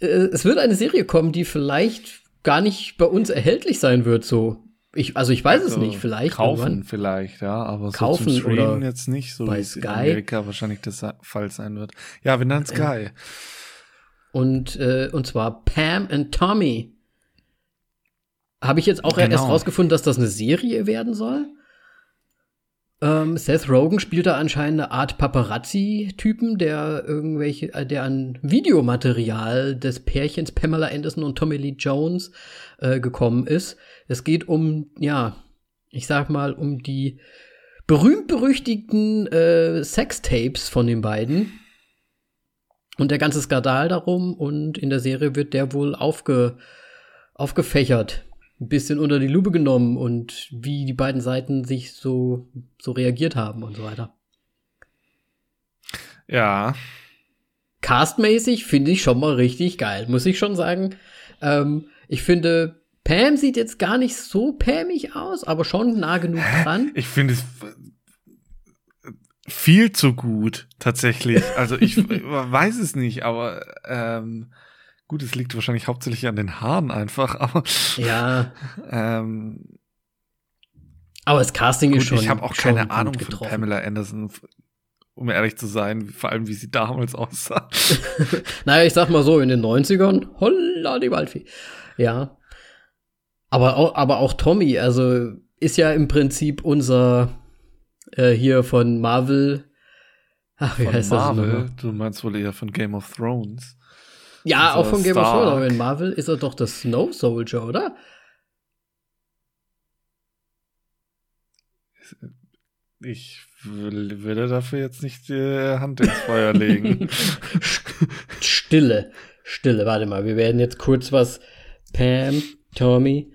äh, es wird eine Serie kommen, die vielleicht gar nicht bei uns erhältlich sein wird, so. Ich, also ich weiß also, es nicht, vielleicht. Kaufen irgendwann. vielleicht, ja, aber kaufen so zum Streamen jetzt nicht, so bei wie Sky. in Amerika wahrscheinlich der Fall sein wird. Ja, wenn dann Sky. Und, äh, und zwar Pam and Tommy. Habe ich jetzt auch genau. erst rausgefunden, dass das eine Serie werden soll. Ähm, Seth Rogen spielt da anscheinend eine Art Paparazzi-Typen, der irgendwelche, äh, der an Videomaterial des Pärchens Pamela Anderson und Tommy Lee Jones äh, gekommen ist. Es geht um, ja, ich sag mal, um die berühmt-berüchtigten äh, Sextapes von den beiden. Und der ganze Skandal darum und in der Serie wird der wohl aufge, aufgefächert ein bisschen unter die Lupe genommen und wie die beiden Seiten sich so, so reagiert haben und so weiter. Ja. Castmäßig finde ich schon mal richtig geil, muss ich schon sagen. Ähm, ich finde, Pam sieht jetzt gar nicht so pamig aus, aber schon nah genug dran. Ich finde es viel zu gut, tatsächlich. Also ich weiß es nicht, aber ähm, Gut, es liegt wahrscheinlich hauptsächlich an den Haaren einfach, aber. Ja. ähm, aber das Casting gut, ist schon. Ich habe auch keine Ahnung von Pamela Anderson, um ehrlich zu sein, vor allem wie sie damals aussah. naja, ich sag mal so, in den 90ern, holla die Waldfee. Ja. Aber auch, aber auch Tommy, also ist ja im Prinzip unser äh, hier von Marvel. Ach, wie von heißt Marvel? das? Du meinst wohl eher von Game of Thrones. Ja, auch von Game of Thrones, aber in Marvel ist er doch der Snow Soldier, oder? Ich würde dafür jetzt nicht die Hand ins Feuer legen. Stille, Stille, warte mal, wir werden jetzt kurz was. Pam, Tommy,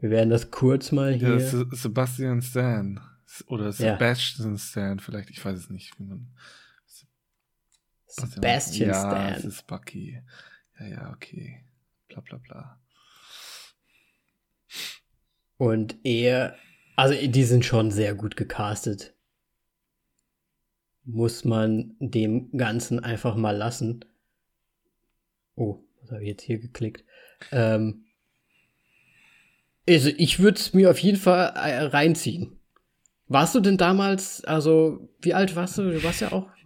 wir werden das kurz mal hier. Ja, Sebastian Stan. Oder Sebastian ja. Stan, vielleicht, ich weiß es nicht, wie man. Sebastian ja, Stan. Ja, es ist Bucky. Ja, ja, okay. Bla bla bla. Und er, also die sind schon sehr gut gecastet. Muss man dem Ganzen einfach mal lassen. Oh, was habe ich jetzt hier geklickt? Ähm, also ich würde es mir auf jeden Fall äh, reinziehen. Warst du denn damals, also wie alt warst du? Du warst ja auch.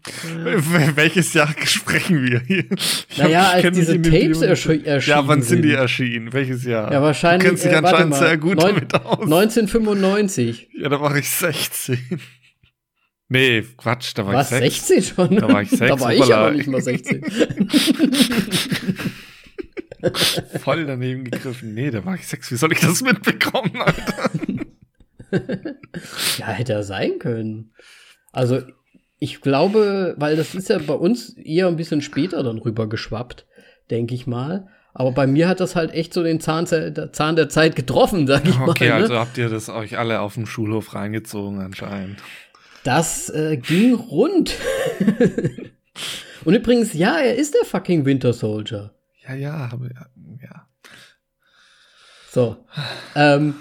Äh, Welches Jahr sprechen wir hier? Ich naja, hab, als diese Tapes erschienen. Ja, wann sind die erschienen? Welches Jahr? Ja, wahrscheinlich. Du kennst dich äh, anscheinend sehr gut neun, damit aus. 1995. Ja, da war ich 16. Nee, Quatsch, da war Was, ich 6. 16 schon? Da war ich 6. da war ich aber nicht mal 16. Voll daneben gegriffen. Nee, da war ich 6. Wie soll ich das mitbekommen, Alter? ja, hätte er sein können. Also, ich glaube, weil das ist ja bei uns eher ein bisschen später dann rüber geschwappt, denke ich mal. Aber bei mir hat das halt echt so den Zahn, der, Zahn der Zeit getroffen, sag ich okay, mal. Okay, ne? also habt ihr das euch alle auf dem Schulhof reingezogen anscheinend. Das äh, ging rund. Und übrigens, ja, er ist der fucking Winter Soldier. Ja, ja, aber ja. So. ähm,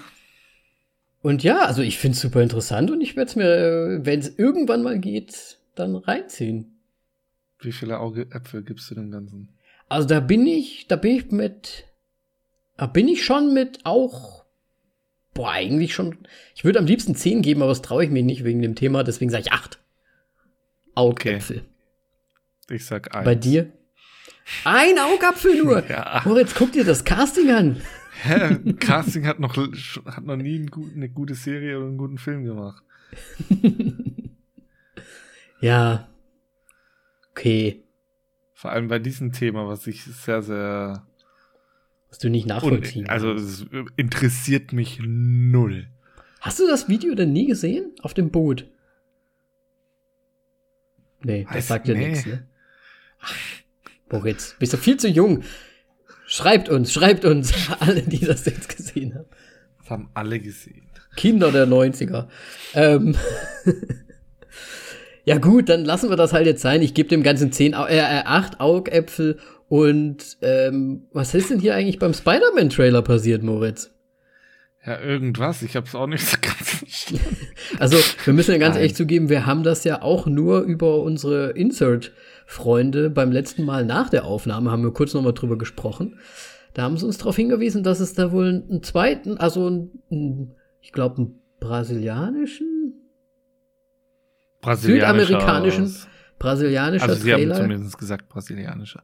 und ja, also ich finde es super interessant und ich werde es mir, äh, wenn es irgendwann mal geht, dann reinziehen. Wie viele Augäpfel gibst du dem Ganzen? Also da bin ich, da bin ich mit, da bin ich schon mit auch, boah, eigentlich schon, ich würde am liebsten zehn geben, aber das traue ich mir nicht wegen dem Thema, deswegen sage ich acht. Augäpfel. Okay. Ich sag eins. Bei dir? Ein Augapfel nur. ja. Moritz, guck dir das Casting an. Hä? Casting hat noch, hat noch nie ein eine gute Serie oder einen guten Film gemacht. ja. Okay. Vor allem bei diesem Thema, was ich sehr, sehr. Was du nicht nachvollziehen Also, es interessiert mich null. Hast du das Video denn nie gesehen? Auf dem Boot? Nee, das Weiß, sagt dir nee. nichts, ne? Ach, Moritz, bist du viel zu jung. Schreibt uns, schreibt uns, alle, die das jetzt gesehen haben. Das haben alle gesehen. Kinder der 90er. Ähm ja gut, dann lassen wir das halt jetzt sein. Ich gebe dem ganzen zehn, äh, äh, acht Augäpfel und ähm, was ist denn hier eigentlich beim Spider-Man-Trailer passiert, Moritz? Ja, irgendwas. Ich hab's auch nicht so ganz verstanden. Also, wir müssen ja ganz Nein. ehrlich zugeben, wir haben das ja auch nur über unsere Insert Freunde beim letzten Mal nach der Aufnahme haben wir kurz nochmal drüber gesprochen. Da haben sie uns darauf hingewiesen, dass es da wohl einen zweiten, also einen, ich glaube, einen brasilianischen, südamerikanischen, brasilianischer also sie Trailer. haben zumindest gesagt brasilianischer.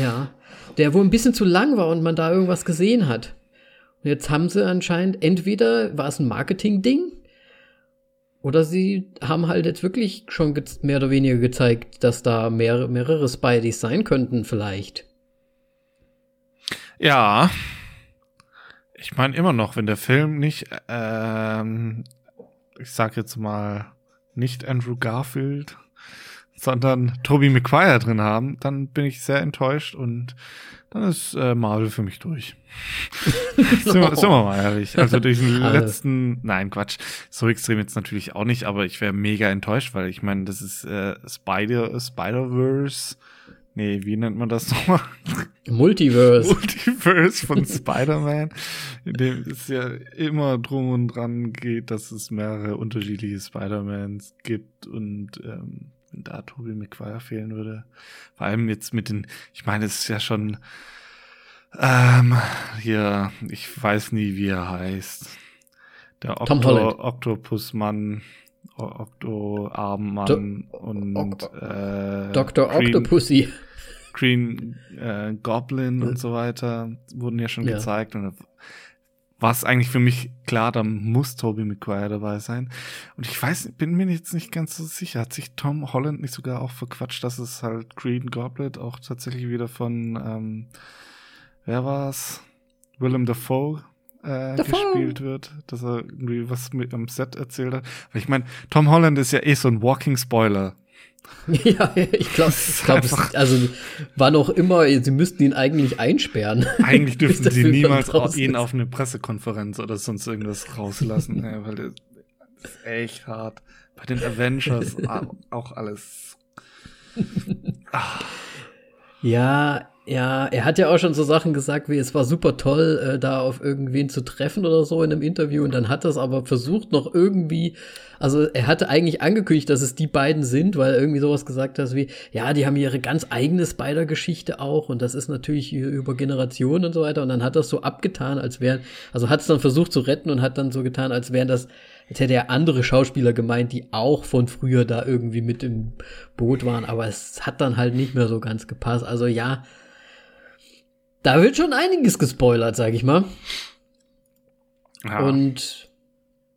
Ja, der wohl ein bisschen zu lang war und man da irgendwas gesehen hat. Und jetzt haben sie anscheinend entweder war es ein Marketing-Ding oder sie haben halt jetzt wirklich schon mehr oder weniger gezeigt, dass da mehr, mehrere Spideys sein könnten, vielleicht. Ja. Ich meine immer noch, wenn der Film nicht, ähm, ich sag jetzt mal, nicht Andrew Garfield, sondern Tobey Maguire drin haben, dann bin ich sehr enttäuscht und dann ist äh, Marvel für mich durch. sind, wir, sind, wir, mal ehrlich. Also durch den letzten, nein, Quatsch, so extrem jetzt natürlich auch nicht, aber ich wäre mega enttäuscht, weil ich meine, das ist äh, Spider, Spider-Verse. Nee, wie nennt man das nochmal? Multiverse. Multiverse von Spider-Man, in dem es ja immer drum und dran geht, dass es mehrere unterschiedliche Spider-Mans gibt und ähm, wenn da Toby McGuire fehlen würde. Vor allem jetzt mit den, ich meine, es ist ja schon ähm, hier, ich weiß nie, wie er heißt. Der Okto, Oktopusmann, Okto-Armmann und äh, Dr. Octopussy. Green äh, Goblin und so weiter wurden ja schon ja. gezeigt und war es eigentlich für mich klar, da muss Toby McGuire dabei sein. Und ich weiß, bin mir jetzt nicht ganz so sicher. Hat sich Tom Holland nicht sogar auch verquatscht, dass es halt Green Goblet auch tatsächlich wieder von, ähm, wer war's? Willem Dafoe äh, gespielt wird, dass er irgendwie was mit am Set erzählt hat. Weil ich meine, Tom Holland ist ja eh so ein Walking Spoiler. Ja, ich glaube, glaub, also war noch immer, sie müssten ihn eigentlich einsperren. Eigentlich dürften sie niemals ihn auf eine Pressekonferenz oder sonst irgendwas rauslassen, ja, weil das ist echt hart. Bei den Avengers auch alles. Ah. Ja, ja, er hat ja auch schon so Sachen gesagt, wie es war super toll, äh, da auf irgendwen zu treffen oder so in einem Interview. Und dann hat er es aber versucht noch irgendwie, also er hatte eigentlich angekündigt, dass es die beiden sind, weil er irgendwie sowas gesagt hat wie, ja, die haben ihre ganz eigene Spider-Geschichte auch. Und das ist natürlich über Generationen und so weiter. Und dann hat es so abgetan, als wären, also hat es dann versucht zu retten und hat dann so getan, als wären das Jetzt hätte er andere Schauspieler gemeint, die auch von früher da irgendwie mit im Boot waren, aber es hat dann halt nicht mehr so ganz gepasst. Also ja, da wird schon einiges gespoilert, sag ich mal. Ja. Und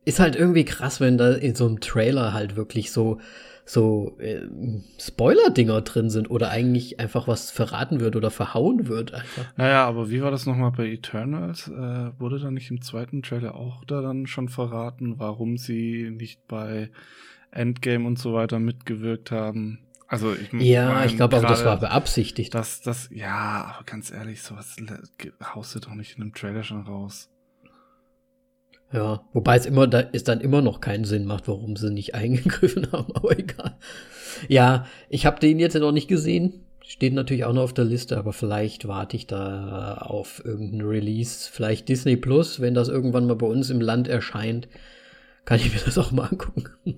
ist halt irgendwie krass, wenn da in so einem Trailer halt wirklich so so äh, Spoiler-Dinger drin sind oder eigentlich einfach was verraten wird oder verhauen wird einfach. Naja, aber wie war das nochmal bei Eternals? Äh, wurde da nicht im zweiten Trailer auch da dann schon verraten, warum sie nicht bei Endgame und so weiter mitgewirkt haben? Also ich Ja, ich glaube aber, das war beabsichtigt. Das, das, ja, aber ganz ehrlich, sowas haust du doch nicht in einem Trailer schon raus. Ja, wobei es immer, da es dann immer noch keinen Sinn macht, warum sie nicht eingegriffen haben, aber egal. Ja, ich habe den jetzt noch nicht gesehen. Steht natürlich auch noch auf der Liste, aber vielleicht warte ich da auf irgendeinen Release. Vielleicht Disney Plus, wenn das irgendwann mal bei uns im Land erscheint, kann ich mir das auch mal angucken.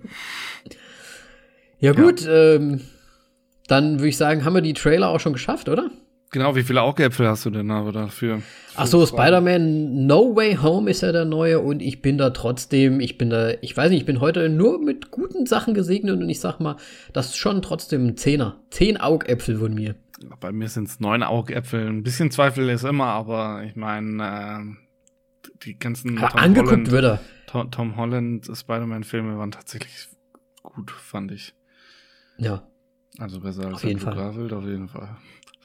ja, gut, ja. Ähm, dann würde ich sagen, haben wir die Trailer auch schon geschafft, oder? Genau, wie viele Augäpfel hast du denn aber dafür? Ach so, Spider-Man No Way Home ist ja der neue und ich bin da trotzdem, ich bin da, ich weiß nicht, ich bin heute nur mit guten Sachen gesegnet und ich sag mal, das ist schon trotzdem ein Zehner. Zehn Augäpfel von mir. Bei mir sind es neun Augäpfel. Ein bisschen Zweifel ist immer, aber ich meine, äh, die ganzen aber Tom angeguckt Holland, wird er. Tom, Tom Holland Spider-Man-Filme waren tatsächlich gut, fand ich. Ja. Also besser als auf jeden Fall. Garfield, auf jeden Fall.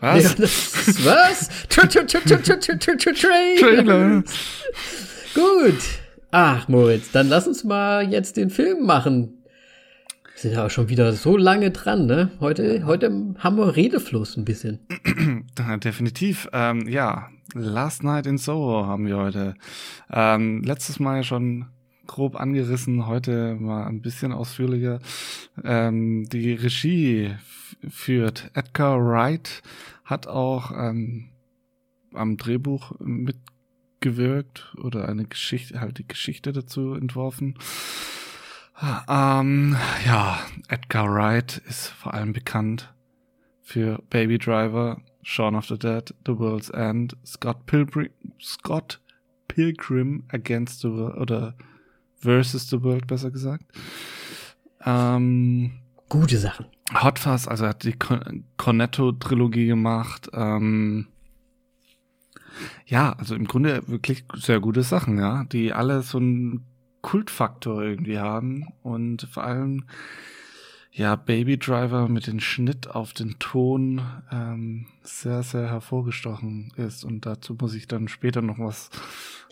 Was? Ja, was? Trailer. Gut. Ach, Moritz, dann lass uns mal jetzt den Film machen. Wir sind ja schon wieder so lange dran, ne? Heute, heute haben wir Redefluss ein bisschen. Definitiv. Ähm, ja, Last Night in Soho haben wir heute. Ähm, letztes Mal schon grob angerissen, heute mal ein bisschen ausführlicher. Ähm, die Regie führt Edgar Wright, hat auch ähm, am Drehbuch mitgewirkt oder eine Geschichte, halt die Geschichte dazu entworfen. Ähm, ja, Edgar Wright ist vor allem bekannt für Baby Driver, Shaun of the Dead, The World's End, Scott Pilgrim, Scott Pilgrim Against the World oder Versus the World, besser gesagt. Ähm, Gute Sachen. Hot Fuzz, also er hat die Cornetto-Trilogie gemacht. Ähm, ja, also im Grunde wirklich sehr gute Sachen, ja, die alle so einen Kultfaktor irgendwie haben und vor allem ja Baby Driver mit dem Schnitt auf den Ton ähm, sehr sehr hervorgestochen ist und dazu muss ich dann später noch was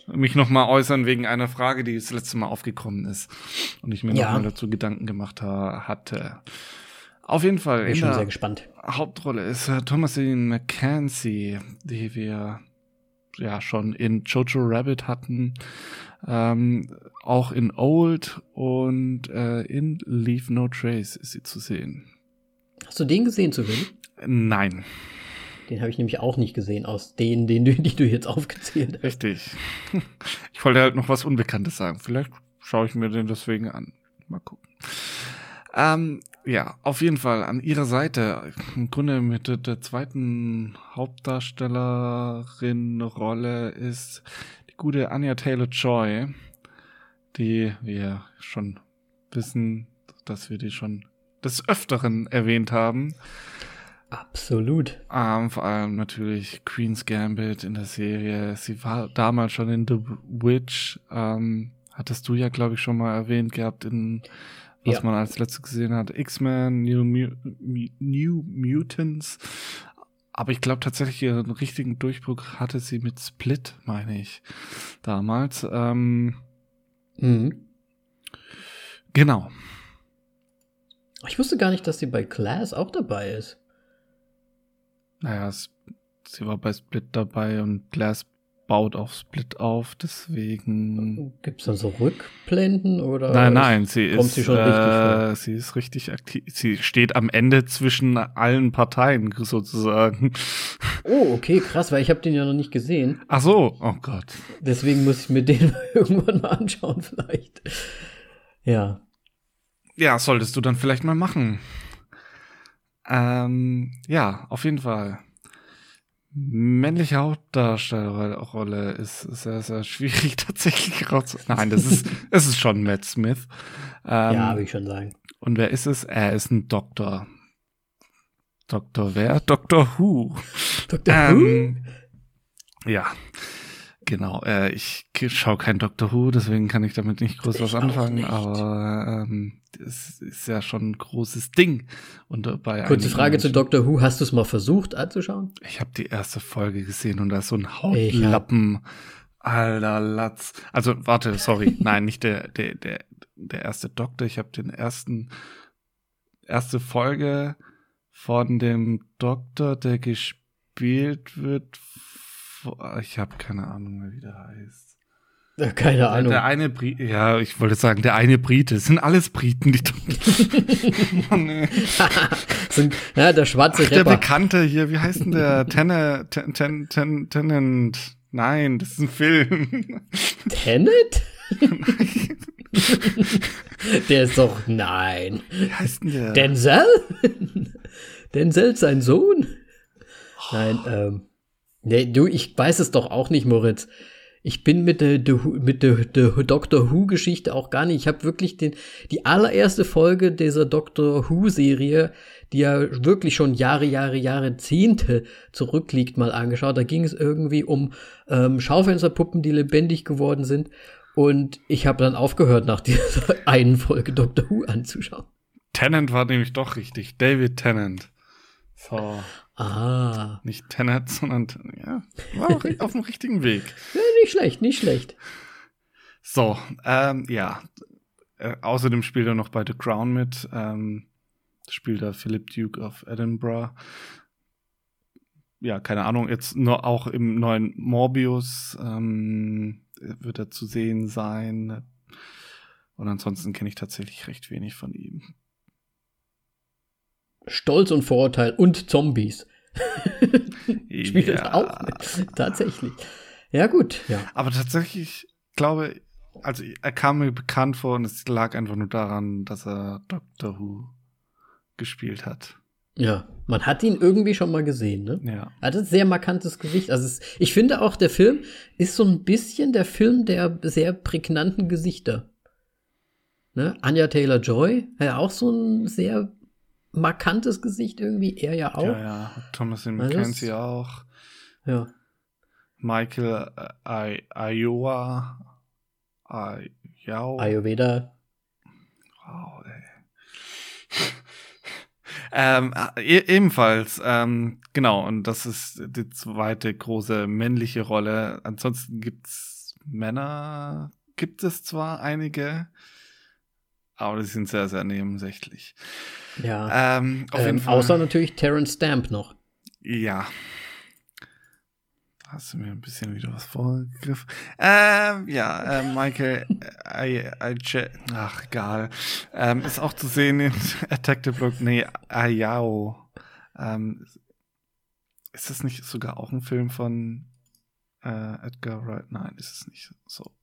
mich noch mal äußern wegen einer Frage, die das letzte Mal aufgekommen ist und ich mir ja. noch mal dazu Gedanken gemacht ha hatte. Auf jeden Fall. Bin in schon sehr gespannt. Hauptrolle ist äh, Thomasine McKenzie, die wir ja schon in Jojo Rabbit hatten, ähm, auch in Old und äh, in Leave No Trace ist sie zu sehen. Hast du den gesehen zufällig? Nein. Den habe ich nämlich auch nicht gesehen, aus denen, den, die du jetzt aufgezählt hast. Richtig. Ich wollte halt noch was Unbekanntes sagen. Vielleicht schaue ich mir den deswegen an. Mal gucken. Ähm, ja, auf jeden Fall an ihrer Seite, im Grunde mit der, der zweiten Hauptdarstellerin-Rolle ist die gute Anya Taylor-Joy, die wir schon wissen, dass wir die schon des Öfteren erwähnt haben. Absolut. Ähm, vor allem natürlich Queen's Gambit in der Serie. Sie war damals schon in The Witch. Ähm, hattest du ja, glaube ich, schon mal erwähnt gehabt in was ja. man als letztes gesehen hat. X-Men, New, New Mutants. Aber ich glaube tatsächlich ihren richtigen Durchbruch hatte sie mit Split, meine ich, damals. Ähm, mhm. Genau. Ich wusste gar nicht, dass sie bei Class auch dabei ist. Naja, sie war bei Split dabei und Glass baut auf Split auf, deswegen. Gibt es da so Rückblenden oder? Nein, nein, sie kommt ist, sie schon äh, richtig vor? sie ist richtig aktiv. Sie steht am Ende zwischen allen Parteien sozusagen. Oh, okay, krass, weil ich habe den ja noch nicht gesehen. Ach so, oh Gott. Deswegen muss ich mir den irgendwann mal anschauen, vielleicht. Ja. Ja, solltest du dann vielleicht mal machen. Ähm, ja, auf jeden Fall. Männliche Hauptdarstellerrolle ist sehr, sehr schwierig tatsächlich raus. Nein, das ist, es ist schon Matt Smith. Ähm, ja, würde ich schon sagen. Und wer ist es? Er ist ein Doktor. Doktor wer? Doktor Who. Doktor ähm, Who? Ja. Genau, äh, ich schaue kein Doctor Who, deswegen kann ich damit nicht groß ich was anfangen, aber ähm, es ist ja schon ein großes Ding. Und bei Kurze Frage Menschen, zu Doctor Who, hast du es mal versucht anzuschauen? Ich habe die erste Folge gesehen und da ist so ein Hautlappen. Alter Latz. Also, warte, sorry. Nein, nicht der, der, der, der erste Doktor. Ich habe den ersten, erste Folge von dem Doktor, der gespielt wird ich habe keine Ahnung mehr, wie der heißt. Keine der, Ahnung. Der eine Brite, ja, ich wollte sagen, der eine Brite. Es sind alles Briten, die. oh, nee. sind, ja, der schwarze Ach, Der Bekannte hier, wie heißt denn der? Tenne, ten, ten, ten, Tenant. Nein, das ist ein Film. Tenet? der ist doch, nein. Wie heißt denn der? Denzel? Denzel, sein Sohn? Nein, ähm. Nee, du, ich weiß es doch auch nicht, Moritz. Ich bin mit der, der mit der, der Doctor Who Geschichte auch gar nicht. Ich habe wirklich den die allererste Folge dieser Doctor Who Serie, die ja wirklich schon Jahre, Jahre, Jahre, Zehnte zurückliegt, mal angeschaut. Da ging es irgendwie um ähm, Schaufensterpuppen, die lebendig geworden sind. Und ich habe dann aufgehört, nach dieser einen Folge Doctor Who anzuschauen. Tennant war nämlich doch richtig. David Tennant. So. Ah. Nicht Tenet, sondern ja, war auch auf dem richtigen Weg. Ja, nicht schlecht, nicht schlecht. So, ähm, ja. Äh, außerdem spielt er noch bei The Crown mit. Ähm, spielt er Philip Duke of Edinburgh. Ja, keine Ahnung, jetzt nur auch im neuen Morbius ähm, wird er zu sehen sein. Und ansonsten kenne ich tatsächlich recht wenig von ihm. Stolz und Vorurteil und Zombies. Spielt ja. auch mit. Tatsächlich. Ja, gut. Ja. Aber tatsächlich glaube also er kam mir bekannt vor und es lag einfach nur daran, dass er Doctor Who gespielt hat. Ja, man hat ihn irgendwie schon mal gesehen, ne? Ja. Er hat ein sehr markantes Gesicht. Also es, ich finde auch, der Film ist so ein bisschen der Film der sehr prägnanten Gesichter. Ne? Anya Taylor Joy, ja auch so ein sehr markantes Gesicht irgendwie. Er ja auch. Ja, ja. Thomas McKenzie auch. Ja. Michael äh, Iowa. Ayau. Ayurveda. Wow, ey. ähm, e ebenfalls, ähm, genau, und das ist die zweite große männliche Rolle. Ansonsten gibt's Männer, gibt es zwar einige, aber die sind sehr, sehr nebensächlich. Ja. Ähm, auf jeden ähm, Fall. Außer natürlich Terence Stamp noch. Ja. Da hast du mir ein bisschen wieder was vorgegriffen. Ähm, ja, äh, Michael, äh, I, ach, egal. Ähm, ist auch zu sehen in Attack the Block. Nee, Ayao. Ähm, ist das nicht sogar auch ein Film von äh, Edgar Wright? Nein, ist es nicht so.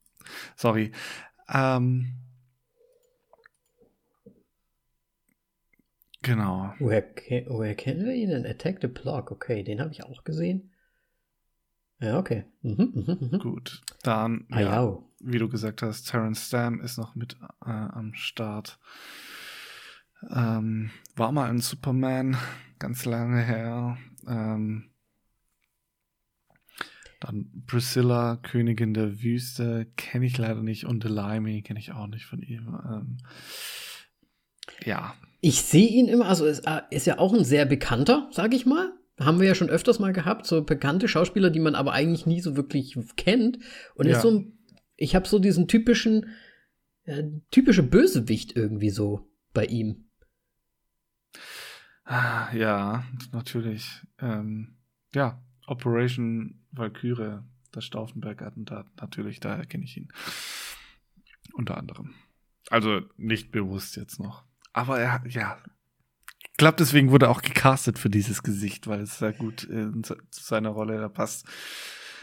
Sorry. Ähm, Genau. Woher, woher kennen wir ihn denn? Attack the Block, okay, den habe ich auch gesehen. Ja, okay. Mhm, mh, mh. Gut, dann, ah, ja, ja, wie du gesagt hast, Terence Stamp ist noch mit äh, am Start. Ähm, war mal ein Superman, ganz lange her. Ähm, dann Priscilla, Königin der Wüste, kenne ich leider nicht. Und Delimey kenne ich auch nicht von ihm. Ähm, ja, ich sehe ihn immer, also ist, äh, ist ja auch ein sehr bekannter, sag ich mal. Haben wir ja schon öfters mal gehabt, so bekannte Schauspieler, die man aber eigentlich nie so wirklich kennt. Und ja. ist so ein, ich habe so diesen typischen, äh, typische Bösewicht irgendwie so bei ihm. Ah, ja, natürlich. Ähm, ja, Operation Valkyrie, das Stauffenberg-Attentat, natürlich, daher kenne ich ihn. Unter anderem. Also nicht bewusst jetzt noch. Aber er, ja, ich glaube, deswegen wurde er auch gecastet für dieses Gesicht, weil es sehr gut äh, zu seiner Rolle da passt.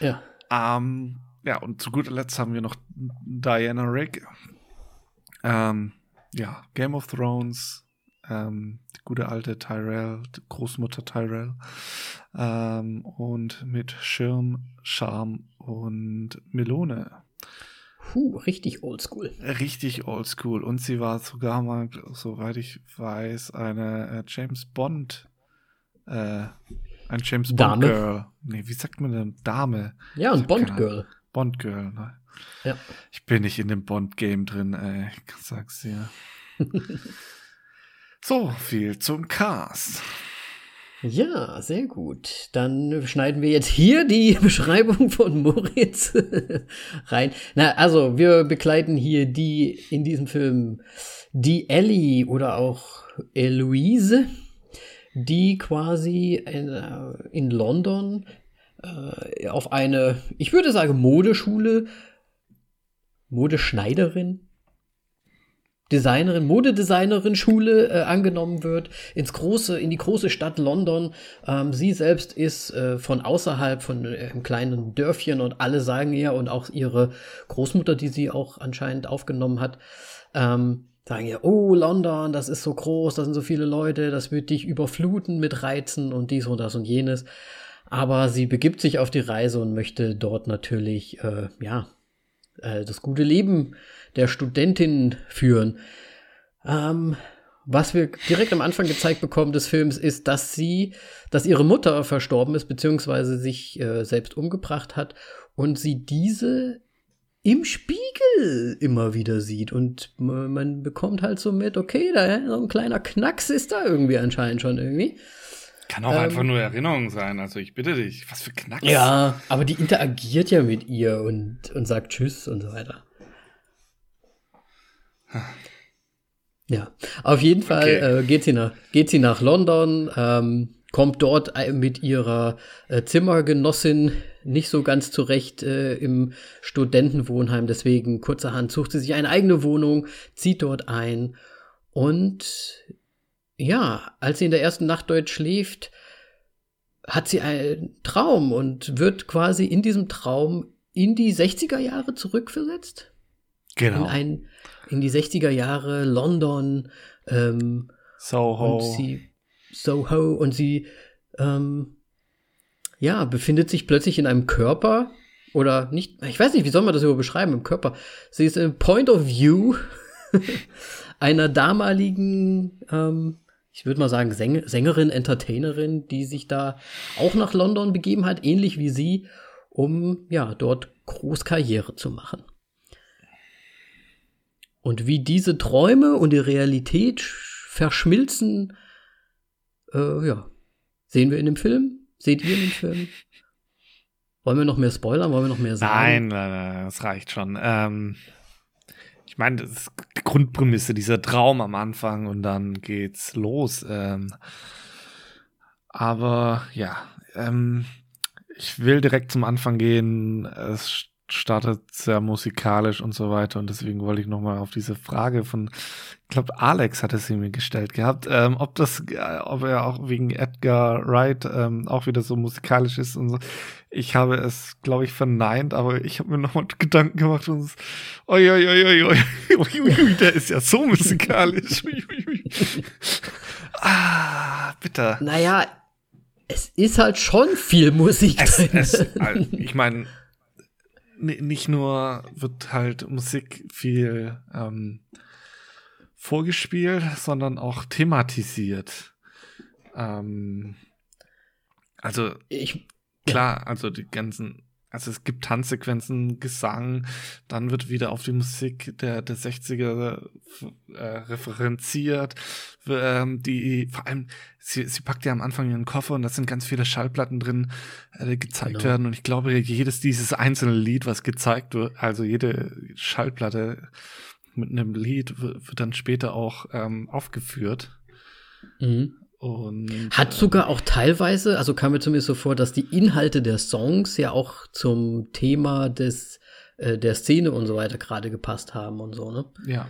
Ja. Ähm, ja, und zu guter Letzt haben wir noch Diana Rick. Ähm, ja, Game of Thrones, ähm, die gute alte Tyrell, die Großmutter Tyrell, ähm, und mit Schirm, Charme und Melone. Puh, richtig oldschool. Richtig oldschool. Und sie war sogar mal, soweit ich weiß, eine äh, James Bond, äh, ein James Bond Dame. Girl. Nee, wie sagt man denn? Dame. Ja, und Bond Girl. Bond Girl, ne? Ja. Ich bin nicht in dem Bond-Game drin, ey. Ich sag's dir. so, viel zum Cast. Ja, sehr gut. Dann schneiden wir jetzt hier die Beschreibung von Moritz rein. Na, also wir begleiten hier die in diesem Film die Ellie oder auch Eloise, die quasi in, äh, in London äh, auf eine, ich würde sagen, Modeschule, Modeschneiderin, Designerin, Modedesignerin Schule äh, angenommen wird, ins große, in die große Stadt London. Ähm, sie selbst ist äh, von außerhalb, von äh, einem kleinen Dörfchen und alle sagen ihr und auch ihre Großmutter, die sie auch anscheinend aufgenommen hat, ähm, sagen ihr, oh, London, das ist so groß, da sind so viele Leute, das wird dich überfluten mit Reizen und dies und das und jenes. Aber sie begibt sich auf die Reise und möchte dort natürlich, äh, ja, äh, das gute Leben der Studentin führen. Ähm, was wir direkt am Anfang gezeigt bekommen des Films ist, dass sie, dass ihre Mutter verstorben ist, beziehungsweise sich äh, selbst umgebracht hat und sie diese im Spiegel immer wieder sieht. Und man bekommt halt so mit, okay, da so ein kleiner Knacks ist da irgendwie anscheinend schon irgendwie. Kann auch Ähm, einfach nur Erinnerung sein. Also ich bitte dich, was für Knacks. Ja, aber die interagiert ja mit ihr und, und sagt Tschüss und so weiter. Ja, auf jeden Fall Okay. äh, geht, sie nach, geht sie nach London, ähm, kommt dort äh, mit ihrer äh, Zimmergenossin nicht so ganz zurecht äh, im Studentenwohnheim. Deswegen kurzerhand sucht sie sich eine eigene Wohnung, zieht dort ein und ja, als sie in der ersten Nacht dort schläft, hat sie einen Traum und wird quasi in diesem Traum in die 60er Jahre zurückversetzt. Genau. In, ein, in die 60er Jahre London ähm, Soho. und sie Soho und sie ähm, ja befindet sich plötzlich in einem Körper oder nicht ich weiß nicht wie soll man das überhaupt beschreiben im Körper sie ist im Point of View einer damaligen ähm, ich würde mal sagen Säng Sängerin Entertainerin die sich da auch nach London begeben hat ähnlich wie sie um ja dort groß Karriere zu machen und wie diese Träume und die Realität sch- verschmilzen, äh, ja, sehen wir in dem Film? Seht ihr in dem Film? Wollen wir noch mehr spoilern? Wollen wir noch mehr sagen? Nein, nein, nein, das reicht schon. Ähm, ich meine, das ist die Grundprämisse, dieser Traum am Anfang und dann geht's los. Ähm, aber ja, ähm, ich will direkt zum Anfang gehen. Es startet sehr musikalisch und so weiter und deswegen wollte ich nochmal auf diese Frage von, ich glaube, Alex hatte sie mir gestellt gehabt, ähm, ob das, äh, ob er auch wegen Edgar Wright ähm, auch wieder so musikalisch ist und so. Ich habe es, glaube ich, verneint, aber ich habe mir nochmal Gedanken gemacht und es, oi, oi, oi, oi, oi, der ist ja so musikalisch. Ah, bitter. Naja, es ist halt schon viel Musik Es, es, also, ich meine, nicht nur wird halt Musik viel ähm, vorgespielt, sondern auch thematisiert. Ähm, also ich, klar, also die ganzen, also es gibt Tanzsequenzen, Gesang, dann wird wieder auf die Musik der, der 60er äh, referenziert. Ähm, die, vor allem, sie, sie packt ja am Anfang ihren Koffer und da sind ganz viele Schallplatten drin, äh, gezeigt Genau. werden. Und ich glaube, jedes dieses einzelne Lied, was gezeigt wird, also jede Schallplatte mit einem Lied wird, wird dann später auch ähm, aufgeführt. mhm. Und Hat sogar auch teilweise, also kam mir zumindest so vor, dass die Inhalte der Songs ja auch zum Thema des, äh, der Szene und so weiter gerade gepasst haben und so, ne? ja.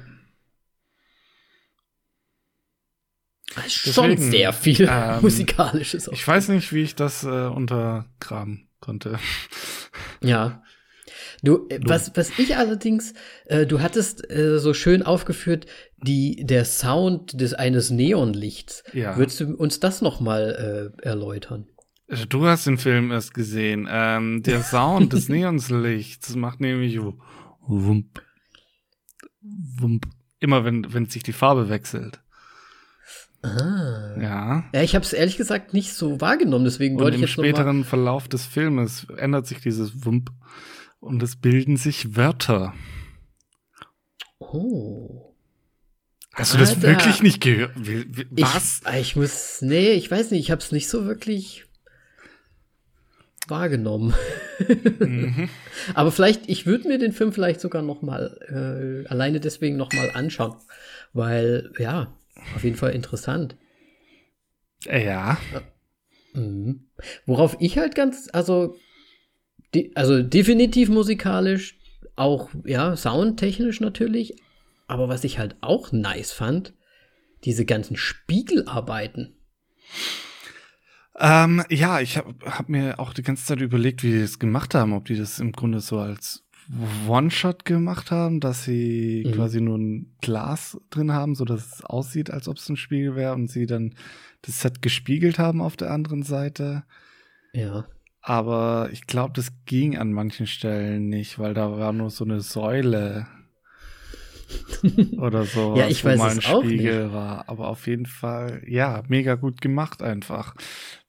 Ist schon sehr viel ähm, Musikalisches. Auch. Ich weiß nicht, wie ich das äh, untergraben konnte. Ja. Du, äh, was, was ich allerdings, äh, du hattest äh, so schön aufgeführt, die, der Sound des eines Neonlichts. Ja. Würdest du uns das noch mal äh, erläutern? Also, Du hast den Film erst gesehen. Ähm, der Sound des Neonslichts macht nämlich Wump. Wump. Immer wenn, wenn sich die Farbe wechselt. Ah. Ja. Ja, ich habe es ehrlich gesagt nicht so wahrgenommen, deswegen Und wollte im ich jetzt noch mal späteren Verlauf des Filmes ändert sich dieses Wump und es bilden sich Wörter. Oh. Hast du das Alter. wirklich nicht gehört? Was? Ich, ich muss, nee, ich weiß nicht, ich habe es nicht so wirklich wahrgenommen. Mhm. Aber vielleicht, ich würde mir den Film vielleicht sogar noch mal äh, alleine deswegen noch mal anschauen, weil ja, auf jeden Fall interessant. Ja. Mhm. Worauf ich halt ganz, also, die, also definitiv musikalisch, auch ja, soundtechnisch natürlich, aber was ich halt auch nice fand, diese ganzen Spiegelarbeiten. Ähm, ja, ich habe hab mir auch die ganze Zeit überlegt, wie die das gemacht haben, ob die das im Grunde so als One-Shot gemacht haben, dass sie Mhm. quasi nur ein Glas drin haben, so dass es aussieht, als ob es ein Spiegel wäre und sie dann das Set gespiegelt haben auf der anderen Seite. Ja. Aber ich glaube, das ging an manchen Stellen nicht, weil da war nur so eine Säule oder so, Ja, ich wo weiß mal ein es auch Spiegel war. Aber auf jeden Fall, ja, mega gut gemacht einfach.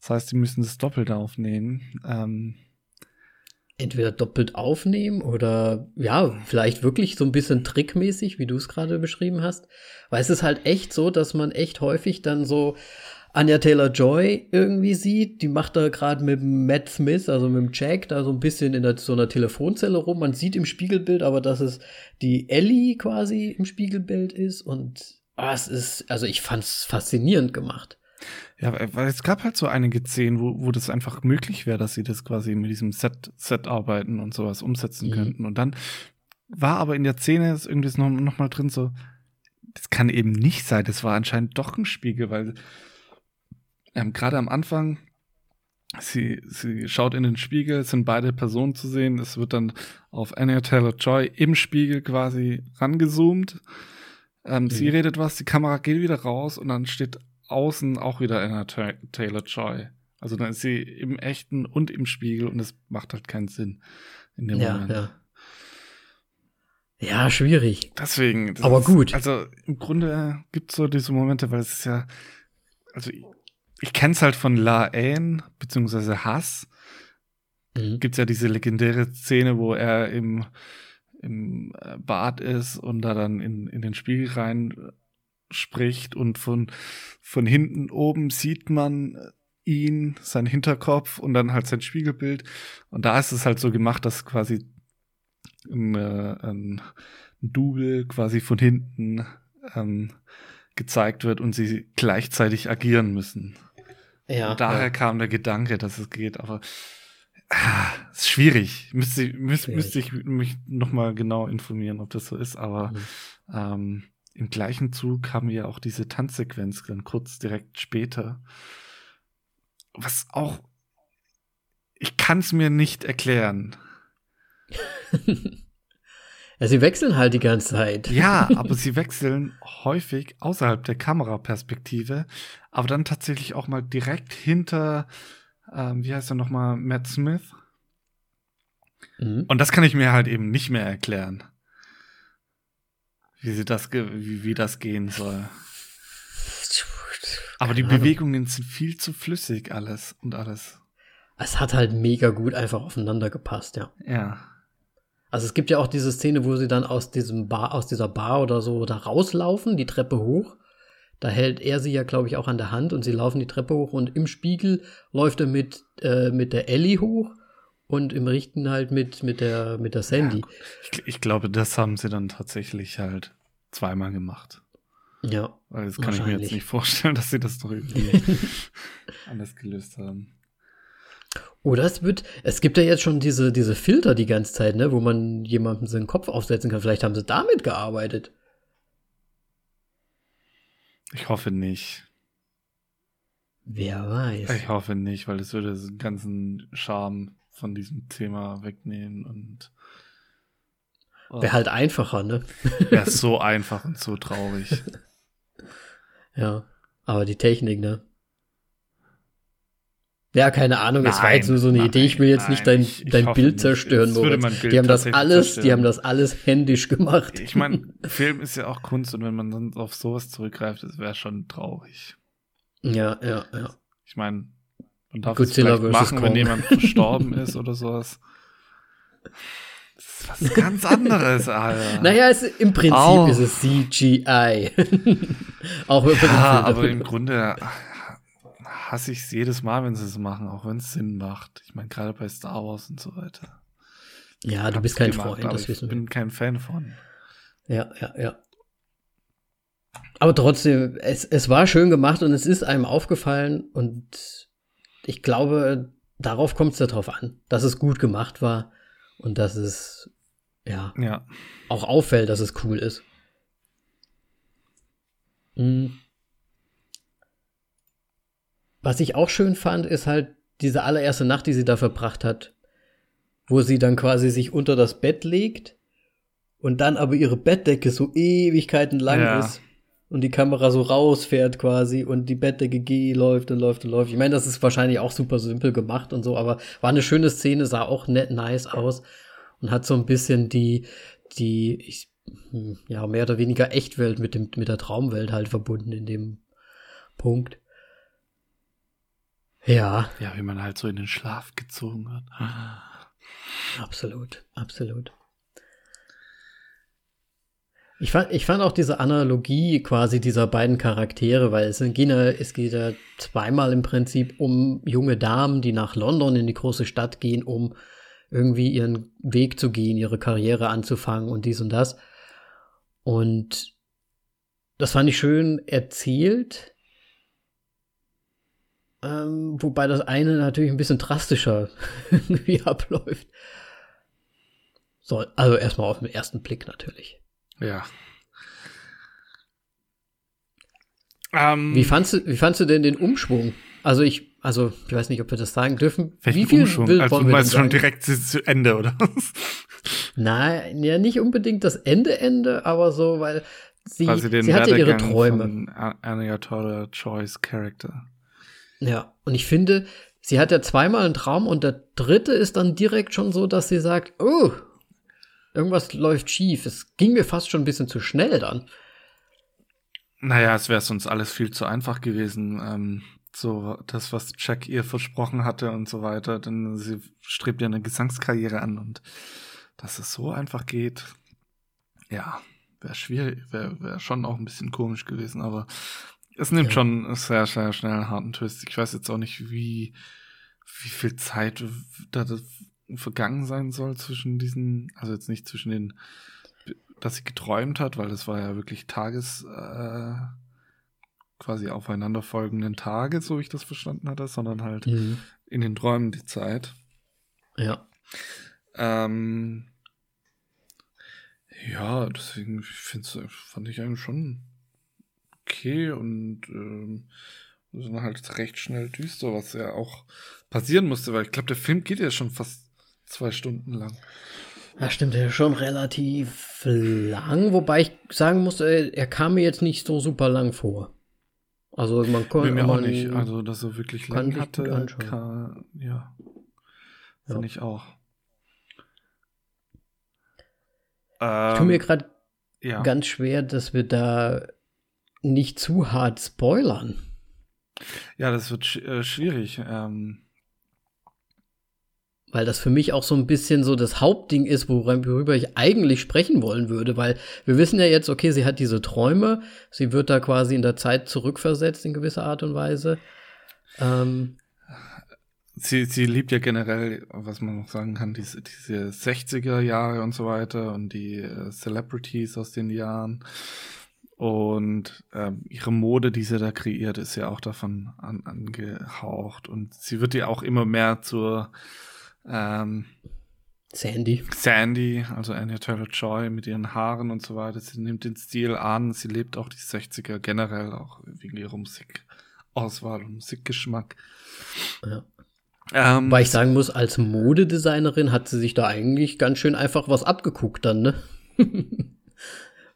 Das heißt, die müssen das doppelt aufnehmen. Ähm, Entweder doppelt aufnehmen oder ja, vielleicht wirklich so ein bisschen trickmäßig, wie du es gerade beschrieben hast. Weil es ist halt echt so, dass man echt häufig dann so Anya Taylor Joy irgendwie sieht. Die macht da gerade mit Matt Smith, also mit dem Jack, da so ein bisschen in der, so einer Telefonzelle rum. Man sieht im Spiegelbild aber, dass es die Ellie quasi im Spiegelbild ist. Und ah, es ist, also ich fand's faszinierend gemacht. ja, weil es gab halt so einige Szenen, wo, wo das einfach möglich wäre, dass sie das quasi mit diesem Set, Set arbeiten und sowas umsetzen Mhm. könnten. Und dann war aber in der Szene ist irgendwie noch, noch mal drin so, das kann eben nicht sein. Das war anscheinend doch ein Spiegel, weil ähm, gerade am Anfang, sie, sie schaut in den Spiegel, es sind beide Personen zu sehen. Es wird dann auf Anya Taylor-Joy im Spiegel quasi rangezoomt. Ähm, Sie Mhm. redet was, die Kamera geht wieder raus und dann steht außen auch wieder Anya Ta- Taylor-Joy. Also dann ist sie im echten und im Spiegel und es macht halt keinen Sinn in dem Ja, Moment. ja. Ja, schwierig. Deswegen. Aber ist, gut. Also im Grunde gibt es so diese Momente, weil es ist ja, also ich, kenne es halt von La Haine, beziehungsweise Hass. Mhm. Gibt es ja diese legendäre Szene, wo er im, im äh, Bad ist und da dann in, in den Spiegel rein äh, spricht und von, von hinten oben sieht man äh, ihn, sein Hinterkopf und dann halt sein Spiegelbild. Und da ist es halt so gemacht, dass quasi ein, äh, ein Double quasi von hinten ähm, gezeigt wird und sie gleichzeitig agieren müssen. Ja, und daher ja. kam der Gedanke, dass es geht, aber ah, ist schwierig. Müsste, müsste, Schwierig. müsste ich mich nochmal genau informieren, ob das so ist, aber Mhm. ähm, im gleichen Zug haben wir auch diese Tanzsequenz dann kurz direkt später. Was auch, ich kann es mir nicht erklären. Ja, sie wechseln halt die ganze Zeit. Ja, aber sie wechseln häufig außerhalb der Kameraperspektive, aber dann tatsächlich auch mal direkt hinter, ähm, wie heißt er nochmal, Matt Smith. Mhm. Und das kann ich mir halt eben nicht mehr erklären. Wie, sie das wie, wie das gehen soll. Aber die. Bewegungen sind viel zu flüssig, alles und alles. Es hat halt mega gut einfach aufeinander gepasst, ja. Ja. Also es gibt ja auch diese Szene, wo sie dann aus diesem Bar, aus dieser Bar oder so da rauslaufen, die Treppe hoch. Da hält er sie ja, glaube ich, auch an der Hand und sie laufen die Treppe hoch und im Spiegel läuft er mit, äh, mit der Ellie hoch und im Richten halt mit, mit der, mit der Sandy. Ich, ich glaube, das haben sie dann tatsächlich halt zweimal gemacht. Ja. Weil das kann ich mir jetzt nicht vorstellen, dass sie das noch irgendwie anders gelöst haben. Oder es wird, es gibt ja jetzt schon diese, diese Filter die ganze Zeit, ne, wo man jemandem seinen Kopf aufsetzen kann. Vielleicht haben sie damit gearbeitet. Ich hoffe nicht. Wer weiß. Ich hoffe nicht, weil das würde den ganzen Charme von diesem Thema wegnehmen und Wäre halt einfacher, ne? Wäre so einfach und so traurig. Ja, aber die Technik, ne? Ja, keine Ahnung, es war jetzt nur so eine nein, Idee. Ich will jetzt nein, nicht dein, ich- ich dein hoffe Bild zerstören, Moritz. Bild Die haben das alles, die zerstören. haben das alles händisch gemacht. Ich meine, Film ist ja auch Kunst und wenn man dann auf sowas zurückgreift, das wäre schon traurig. Ja, ja, ja. Ich meine, man darf Godzilla es vielleicht machen, wenn jemand verstorben ist oder sowas. Das ist was ganz anderes, Alter. Naja, es, im Prinzip Au. ist es CGI. Auch wenn ja, aber im Grunde hasse ich es jedes Mal, wenn sie es machen, auch wenn es Sinn macht. Ich meine, gerade bei Star Wars und so weiter. Ja, du bist kein gemacht, Freund, das ich wissen wir. bin kein Fan von. Ja, ja, ja. Aber trotzdem, es, es war schön gemacht und es ist einem aufgefallen und ich glaube, darauf kommt es ja drauf an, dass es gut gemacht war und dass es ja Ja. auch auffällt, dass es cool ist. Mhm. Was ich auch schön fand, ist halt diese allererste Nacht, die sie da verbracht hat, wo sie dann quasi sich unter das Bett legt und dann aber ihre Bettdecke so Ewigkeiten lang Ja. ist und die Kamera so rausfährt quasi und die Bettdecke geht, läuft und läuft und läuft. Ich meine, das ist wahrscheinlich auch super simpel gemacht und so, aber war eine schöne Szene, sah auch nett nice aus und hat so ein bisschen die, die, ich, hm, ja, mehr oder weniger Echtwelt mit dem, mit der Traumwelt halt verbunden in dem Punkt. Ja, Ja, wie man halt so in den Schlaf gezogen wird. absolut, absolut. Ich fand, ich fand auch diese Analogie quasi dieser beiden Charaktere, weil es, gehen ja- es geht ja zweimal im Prinzip um junge Damen, die nach London in die große Stadt gehen, um irgendwie ihren Weg zu gehen, ihre Karriere anzufangen und dies und das. Und das fand ich schön erzählt. Ähm, wobei das eine natürlich ein bisschen drastischer irgendwie abläuft. So, also erstmal auf den ersten Blick natürlich. Ja. Ähm, Wie fandst du, wie fandst du denn den Umschwung? Also ich, also ich weiß nicht, ob wir das sagen dürfen. welchen wie viel Umschwung? will, Also du meinst schon direkt zu, zu Ende, oder? Nein, ja nicht unbedingt das Ende Ende, aber so, weil sie, sie hat ja ihre Träume. von A- Anya Taylor Choice Character. Ja, und ich finde, sie hat ja zweimal einen Traum und der dritte ist dann direkt schon so, dass sie sagt, oh, irgendwas läuft schief. Es ging mir fast schon ein bisschen zu schnell dann. Naja, es wäre sonst alles viel zu einfach gewesen. Ähm, so das, was Jack ihr versprochen hatte und so weiter. Denn sie strebt ja eine Gesangskarriere an und dass es so einfach geht, ja, wäre schwierig, wäre wär schon auch ein bisschen komisch gewesen, aber es nimmt Ja. schon sehr, sehr schnell einen harten Twist. Ich weiß jetzt auch nicht, wie, wie viel Zeit da vergangen sein soll zwischen diesen, also jetzt nicht zwischen den dass sie geträumt hat, weil das war ja wirklich Tages, äh, quasi aufeinanderfolgenden Tage, so wie ich das verstanden hatte, sondern halt Mhm. in den Träumen die Zeit. Ja. Ähm, ja, deswegen find's, fand ich eigentlich schon okay und ähm, ist halt recht schnell düster, was ja auch passieren musste, weil ich glaube, der Film geht ja schon fast zwei Stunden lang. Ja, stimmt, er ist schon relativ lang, wobei ich sagen muss, er, er kam mir jetzt nicht so super lang vor. Also man konnte mir auch nicht, also dass er wirklich lang hatte, anschauen. kann, ja, Ja. fand ich auch. ich tue mir Ähm, gerade ja. ganz schwer, dass wir da nicht zu hart spoilern. ja, das wird sch äh, schwierig. Ähm, Weil das für mich auch so ein bisschen so das Hauptding ist, worüber ich eigentlich sprechen wollen würde. Weil wir wissen ja jetzt, okay, sie hat diese Träume, sie wird da quasi in der Zeit zurückversetzt in gewisser Art und Weise. Ähm, sie, sie liebt ja generell, was man noch sagen kann, diese, diese 60er Jahre und so weiter und die äh, Celebrities aus den Jahren. Und ähm, ihre Mode, die sie da kreiert, ist ja auch davon an, angehaucht. Und sie wird ja auch immer mehr zur ähm, Sandy. Sandy, also Anya Taylor-Joy mit ihren Haaren und so weiter. Sie nimmt den Stil an. Sie lebt auch die 60er generell, auch wegen ihrer Musikauswahl und Musikgeschmack. Ja. Ähm, Weil ich sagen muss, als Modedesignerin hat sie sich da eigentlich ganz schön einfach was abgeguckt dann, ne?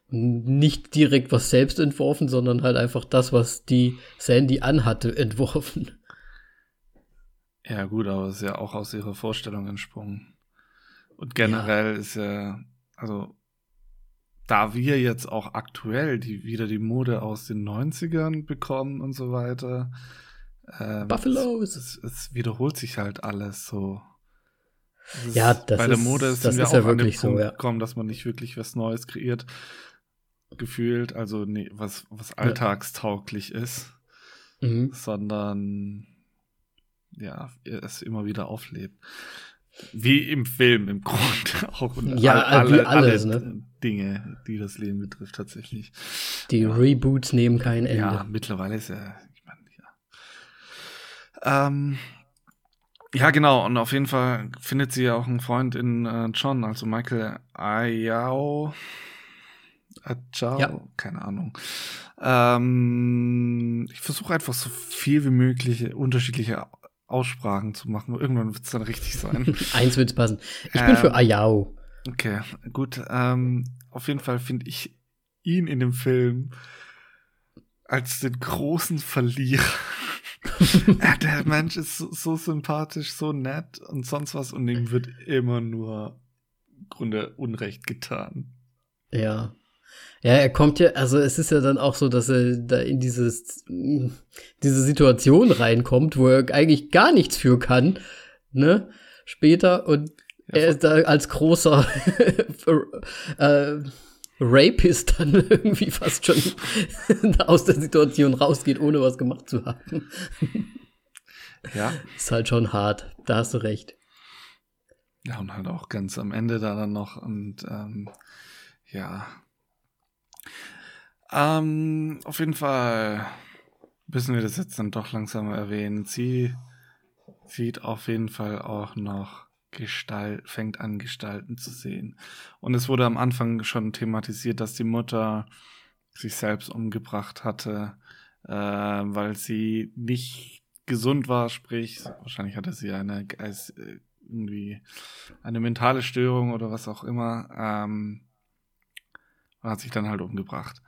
Nicht direkt was selbst entworfen, sondern halt einfach das, was die Sandy anhatte, entworfen. Ja, gut, aber es ist ja auch aus ihrer Vorstellung entsprungen. Und generell ja. ist ja, also, da wir jetzt auch aktuell die, wieder die Mode aus den 90ern bekommen und so weiter, ähm, Buffaloes. Es, es, wiederholt sich halt alles so. ja, das bei der Mode ist, sind das wir ist auch ja an wirklich Punkt so, ja. gekommen, dass man nicht wirklich was Neues kreiert, gefühlt, also nee, was, was alltagstauglich ja. ist, mhm. sondern ja, es immer wieder auflebt. Wie im Film im Grunde auch. Und ja, alle, wie alles, alle ne? Dinge, die das Leben betrifft, tatsächlich. Die ja. Reboots nehmen kein Ende. Ja, mittlerweile ist ja, ich meine, ja. Ähm, ja, genau. Und auf jeden Fall findet sie ja auch einen Freund in äh, John, also Michael Ayao. Ajao, ja. keine Ahnung. Ähm, ich versuche einfach so viel wie möglich unterschiedliche Aussprachen zu machen. Irgendwann wird es dann richtig sein. Eins wird es passen. Ich ähm, bin für Ayao. Okay, gut. Ähm, auf jeden Fall finde ich ihn in dem Film als den großen Verlierer. der Mensch ist so, so, sympathisch, so nett und sonst was und ihm wird immer nur im Grunde Unrecht getan. Ja. Ja, er kommt ja, also es ist ja dann auch so, dass er da in dieses, diese Situation reinkommt, wo er eigentlich gar nichts für kann, ne? Später und ja, er ist da als großer äh, Rapist dann irgendwie fast schon aus der Situation rausgeht, ohne was gemacht zu haben. Ja. Ist halt schon hart, da hast du recht. Ja, und halt auch ganz am Ende da dann noch und ähm, ja, ähm, auf jeden Fall müssen wir das jetzt dann doch langsam erwähnen. Sie sieht auf jeden Fall auch noch Gestalt, fängt an, Gestalten zu sehen. Und es wurde am Anfang schon thematisiert, dass die Mutter sich selbst umgebracht hatte, äh, weil sie nicht gesund war, sprich, wahrscheinlich hatte sie eine als irgendwie eine mentale Störung oder was auch immer, ähm, und hat sich dann halt umgebracht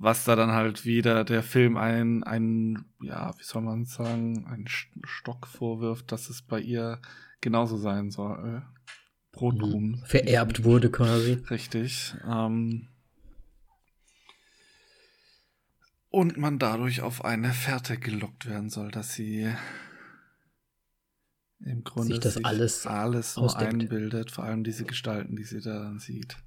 was da dann halt wieder der Film ein, ein ja, wie soll man sagen, ein Stock vorwirft, dass es bei ihr genauso sein soll. Brotkrumen. Mhm. Vererbt wurde quasi. Richtig. Ähm, und man dadurch auf eine Fährte gelockt werden soll, dass sie im Grunde sich das sich alles, alles so einbildet, vor allem diese Gestalten, die sie da dann sieht.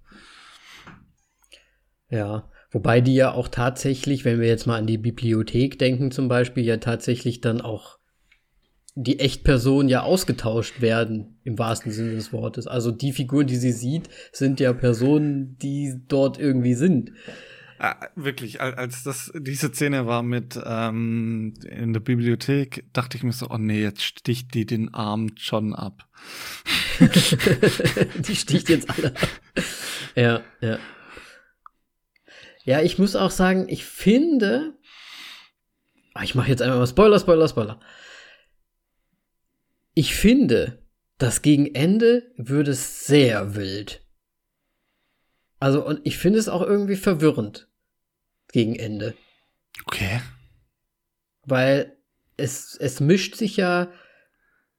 Ja, Wobei die ja auch tatsächlich, wenn wir jetzt mal an die Bibliothek denken zum Beispiel, ja tatsächlich dann auch die Echtpersonen ja ausgetauscht werden, im wahrsten Sinne des Wortes. Also die Figuren, die sie sieht, sind ja Personen, die dort irgendwie sind. Ah, wirklich, als das diese Szene war mit ähm, in der Bibliothek, dachte ich mir so, oh nee, jetzt sticht die den Arm John ab. die sticht jetzt alle ab. Ja, ja. Ja, ich muss auch sagen, ich finde. Ah, ich mache jetzt einmal mal Spoiler, Spoiler, Spoiler. Ich finde, das gegen Ende würde es sehr wild. Also, und ich finde es auch irgendwie verwirrend. Gegen Ende. Okay. Weil es, es mischt sich ja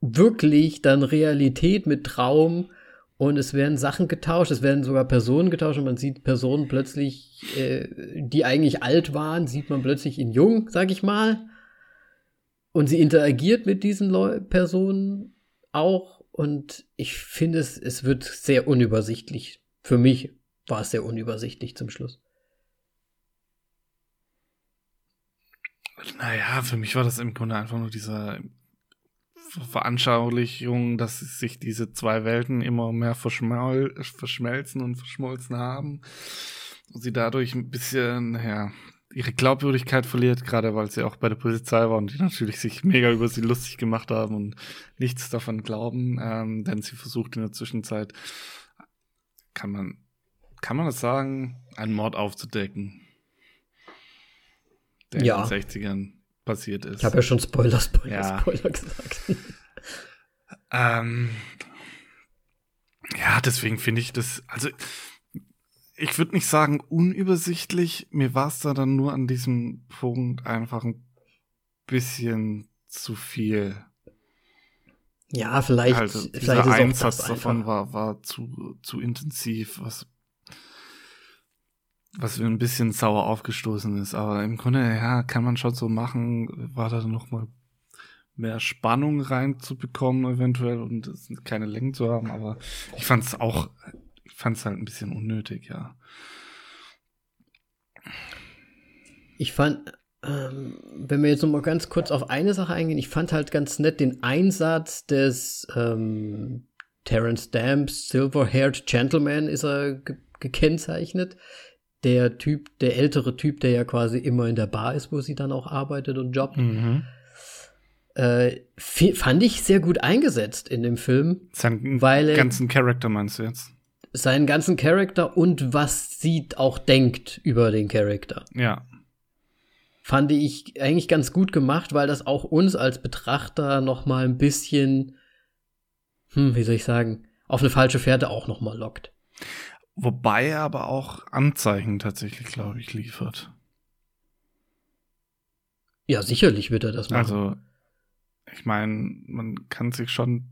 wirklich dann Realität mit Traum und es werden Sachen getauscht, es werden sogar Personen getauscht und man sieht Personen plötzlich, äh, die eigentlich alt waren, sieht man plötzlich in jung, sag ich mal. Und sie interagiert mit diesen Leu Personen auch. Und ich finde es, es wird sehr unübersichtlich. Für mich war es sehr unübersichtlich zum Schluss. Naja, für mich war das im Grunde einfach nur dieser Veranschaulichung, dass sich diese zwei Welten immer mehr verschmel verschmelzen und verschmolzen haben. Und sie dadurch ein bisschen, ja, ihre Glaubwürdigkeit verliert, gerade weil sie auch bei der Polizei war und die natürlich sich mega über sie lustig gemacht haben und nichts davon glauben, ähm, denn sie versucht in der Zwischenzeit, kann man, kann man das sagen, einen Mord aufzudecken, der ja. in den 60ern passiert ist. Ich habe ja schon Spoiler, Spoiler, ja. Spoiler gesagt. ähm, ja, deswegen finde ich das, also ich würde nicht sagen unübersichtlich. Mir war es da dann nur an diesem Punkt einfach ein bisschen zu viel. Ja, vielleicht, vielleicht dieser ist Einsatz davon war, war zu, zu intensiv, was, was mir ein bisschen sauer aufgestoßen ist. Aber im Grunde, ja, kann man schon so machen, war da noch mal mehr Spannung reinzubekommen eventuell und keine Längen zu haben. Aber ich fand es auch, ich fand es halt ein bisschen unnötig, ja. Ich fand, ähm, wenn wir jetzt noch mal ganz kurz auf eine Sache eingehen, ich fand halt ganz nett den Einsatz des ähm, Terence Stamps, Silver-Haired Gentleman ist er ge gekennzeichnet. Der Typ, der ältere Typ, der ja quasi immer in der Bar ist, wo sie dann auch arbeitet und jobbt. Mhm. Äh, fand ich sehr gut eingesetzt in dem Film. Seinen Weil er- ganzen Charakter meinst du jetzt? Seinen ganzen Charakter und was sie auch denkt über den Charakter. Ja. fand ich eigentlich ganz gut gemacht, weil das auch uns als Betrachter noch mal ein bisschen, hm, wie soll ich sagen, auf eine falsche Fährte auch noch mal lockt. Wobei er aber auch Anzeichen tatsächlich, glaube ich, liefert. Ja, sicherlich wird er das machen. Also, ich meine, man kann sich schon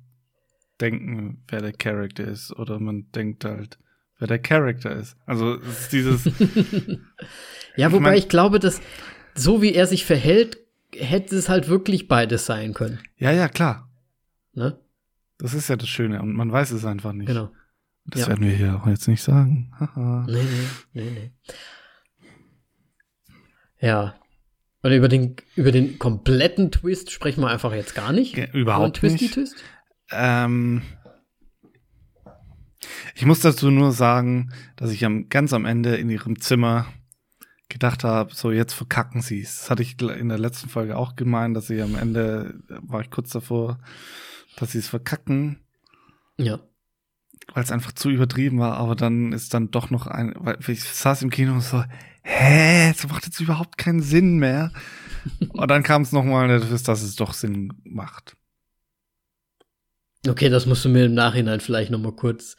denken, wer der Charakter ist, oder man denkt halt, wer der Charakter ist. Also, es ist dieses, ja, ich wobei mein- ich glaube, dass so wie er sich verhält, hätte es halt wirklich beides sein können. ja, ja, klar. Ne? Das ist ja das Schöne und man weiß es einfach nicht. Genau. Das Ja. werden wir hier auch jetzt nicht sagen. Nee, nee, nee, nee. Ja. Und über den, über den kompletten Twist sprechen wir einfach jetzt gar nicht. Ge- Über Überhaupt Twisty nicht. Twist? Ähm, ich muss dazu nur sagen, dass ich am, ganz am Ende in ihrem Zimmer gedacht habe, so jetzt verkacken sie es. Das hatte ich in der letzten Folge auch gemeint, dass sie am Ende, äh, war ich kurz davor, dass sie es verkacken, Ja. Weil es einfach zu übertrieben war, aber dann ist dann doch noch ein, weil ich saß im Kino und so, hä, das macht jetzt überhaupt keinen Sinn mehr. und dann kam es nochmal, dass es doch Sinn macht. Okay, das musst du mir im Nachhinein vielleicht noch mal kurz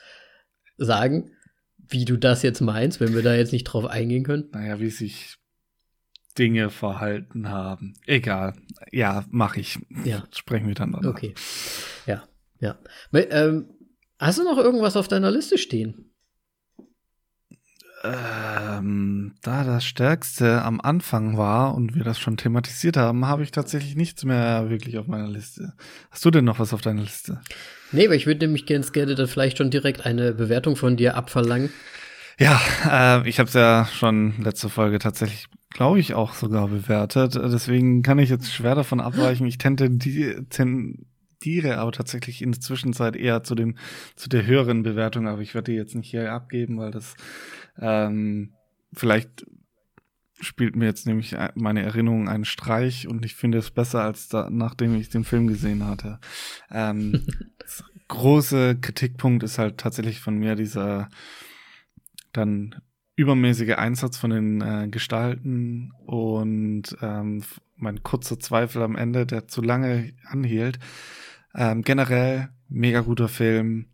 sagen, wie du das jetzt meinst, wenn wir da jetzt nicht drauf eingehen können. naja, wie sich Dinge verhalten haben. Egal. Ja, mache ich. Ja. Sprechen wir dann danach. Okay. Ja, ja. Ähm, hast du noch irgendwas auf deiner Liste stehen? Ähm, da das Stärkste am Anfang war und wir das schon thematisiert haben, habe ich tatsächlich nichts mehr wirklich auf meiner Liste. Hast du denn noch was auf deiner Liste? Nee, aber ich würde nämlich ganz gerne dann vielleicht schon direkt eine Bewertung von dir abverlangen. Ja, äh, ich habe es ja schon letzte Folge tatsächlich, glaube ich, auch sogar bewertet. Deswegen kann ich jetzt schwer davon abweichen. Ich tendiere, tendiere aber tatsächlich in der Zwischenzeit eher zu dem zu der höheren Bewertung. Aber ich werde die jetzt nicht hier abgeben, weil das ähm, vielleicht spielt mir jetzt nämlich meine Erinnerung einen Streich und ich finde es besser als da, nachdem ich den Film gesehen hatte. Ähm, das große Kritikpunkt ist halt tatsächlich von mir dieser dann übermäßige Einsatz von den äh, Gestalten und ähm, mein kurzer Zweifel am Ende, der zu lange anhielt. Ähm, generell mega guter Film,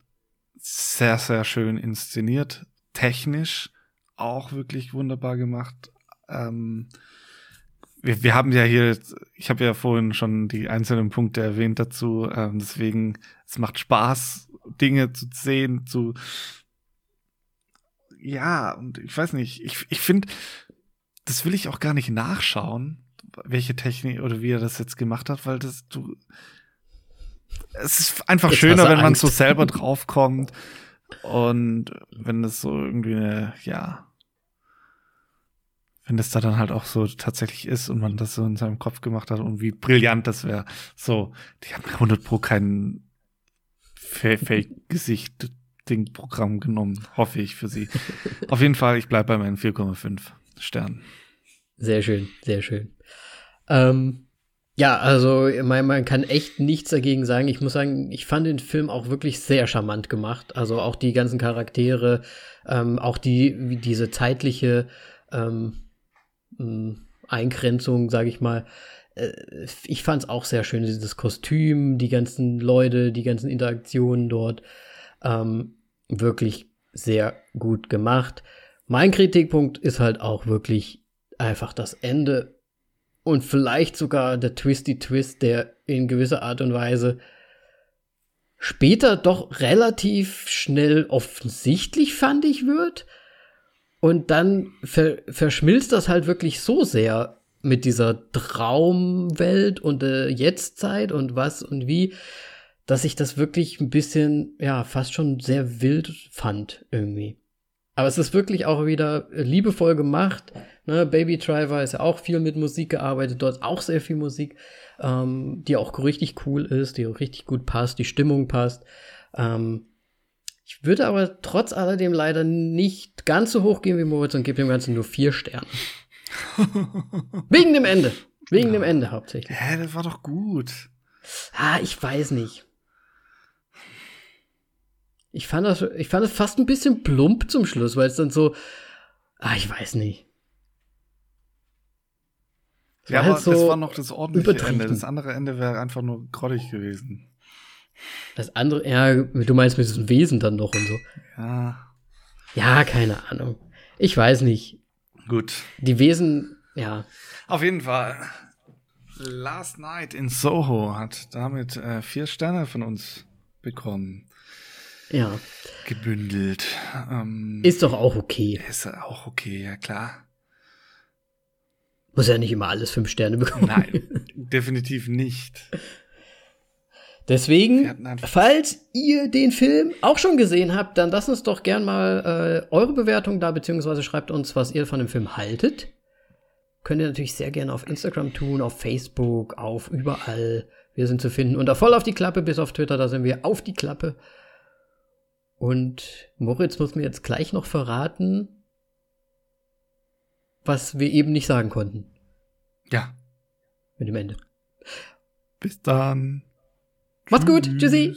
sehr, sehr schön inszeniert, technisch auch wirklich wunderbar gemacht. Ähm, wir, wir haben ja hier, ich habe ja vorhin schon die einzelnen Punkte erwähnt dazu, ähm, deswegen, es macht Spaß, Dinge zu sehen, zu ja, und ich weiß nicht, ich, ich finde, das will ich auch gar nicht nachschauen, welche Technik oder wie er das jetzt gemacht hat, weil das du. Es ist einfach Jetzt schöner, wenn man so selber draufkommt und wenn das so irgendwie eine, ja, wenn das da dann halt auch so tatsächlich ist und man das so in seinem Kopf gemacht hat und wie brillant das wäre. So, die haben 100 pro kein Fa- Fake-Gesicht Ding-Programm genommen, hoffe ich für sie. Auf jeden Fall, ich bleibe bei meinen 4,5 Sternen. Sehr schön, sehr schön. Ähm, ja, also man, man kann echt nichts dagegen sagen. Ich muss sagen, ich fand den Film auch wirklich sehr charmant gemacht. Also auch die ganzen Charaktere, ähm, auch die diese zeitliche ähm, Eingrenzung, sage ich mal. Äh, ich fand es auch sehr schön, dieses Kostüm, die ganzen Leute, die ganzen Interaktionen dort. Ähm, wirklich sehr gut gemacht. Mein Kritikpunkt ist halt auch wirklich einfach das Ende und vielleicht sogar der Twisty Twist, der in gewisser Art und Weise später doch relativ schnell offensichtlich, fand ich, wird. Und dann ver verschmilzt das halt wirklich so sehr mit dieser Traumwelt und der Jetztzeit und was und wie, dass ich das wirklich ein bisschen, ja, fast schon sehr wild fand irgendwie. Aber es ist wirklich auch wieder liebevoll gemacht. Ne? Baby Driver ist ja auch viel mit Musik gearbeitet, dort auch sehr viel Musik, ähm, die auch richtig cool ist, die auch richtig gut passt, die Stimmung passt. Ähm, ich würde aber trotz alledem leider nicht ganz so hoch gehen wie Moritz und gebe dem Ganzen nur vier Sterne. Wegen dem Ende. Wegen ja. dem Ende hauptsächlich. Hä, das war doch gut. Ah, ich weiß nicht. Ich fand das, ich fand das fast ein bisschen plump zum Schluss, weil es dann so, ah, ich weiß nicht. Es ja, aber halt so das war noch das ordentliche Ende. Das andere Ende wäre einfach nur grottig gewesen. Das andere, ja, du meinst mit diesem Wesen dann noch und so. Ja. Ja, keine Ahnung. Ich weiß nicht. Gut. Die Wesen, ja. Auf jeden Fall. Last Night in Soho hat damit äh, vier Sterne von uns bekommen. Ja. Gebündelt. Ähm, ist doch auch okay. Ist auch okay, ja klar. Muss ja nicht immer alles fünf Sterne bekommen. Nein, definitiv nicht. Deswegen, falls ihr den Film auch schon gesehen habt, dann lasst uns doch gern mal äh, eure Bewertung da, beziehungsweise schreibt uns, was ihr von dem Film haltet. Könnt ihr natürlich sehr gerne auf Instagram tun, auf Facebook, auf überall. Wir sind zu finden. Und da voll auf die Klappe, bis auf Twitter, da sind wir auf die Klappe. Und Moritz muss mir jetzt gleich noch verraten, was wir eben nicht sagen konnten. Ja. Mit dem Ende. Bis dann. Macht's gut. Tschüssi.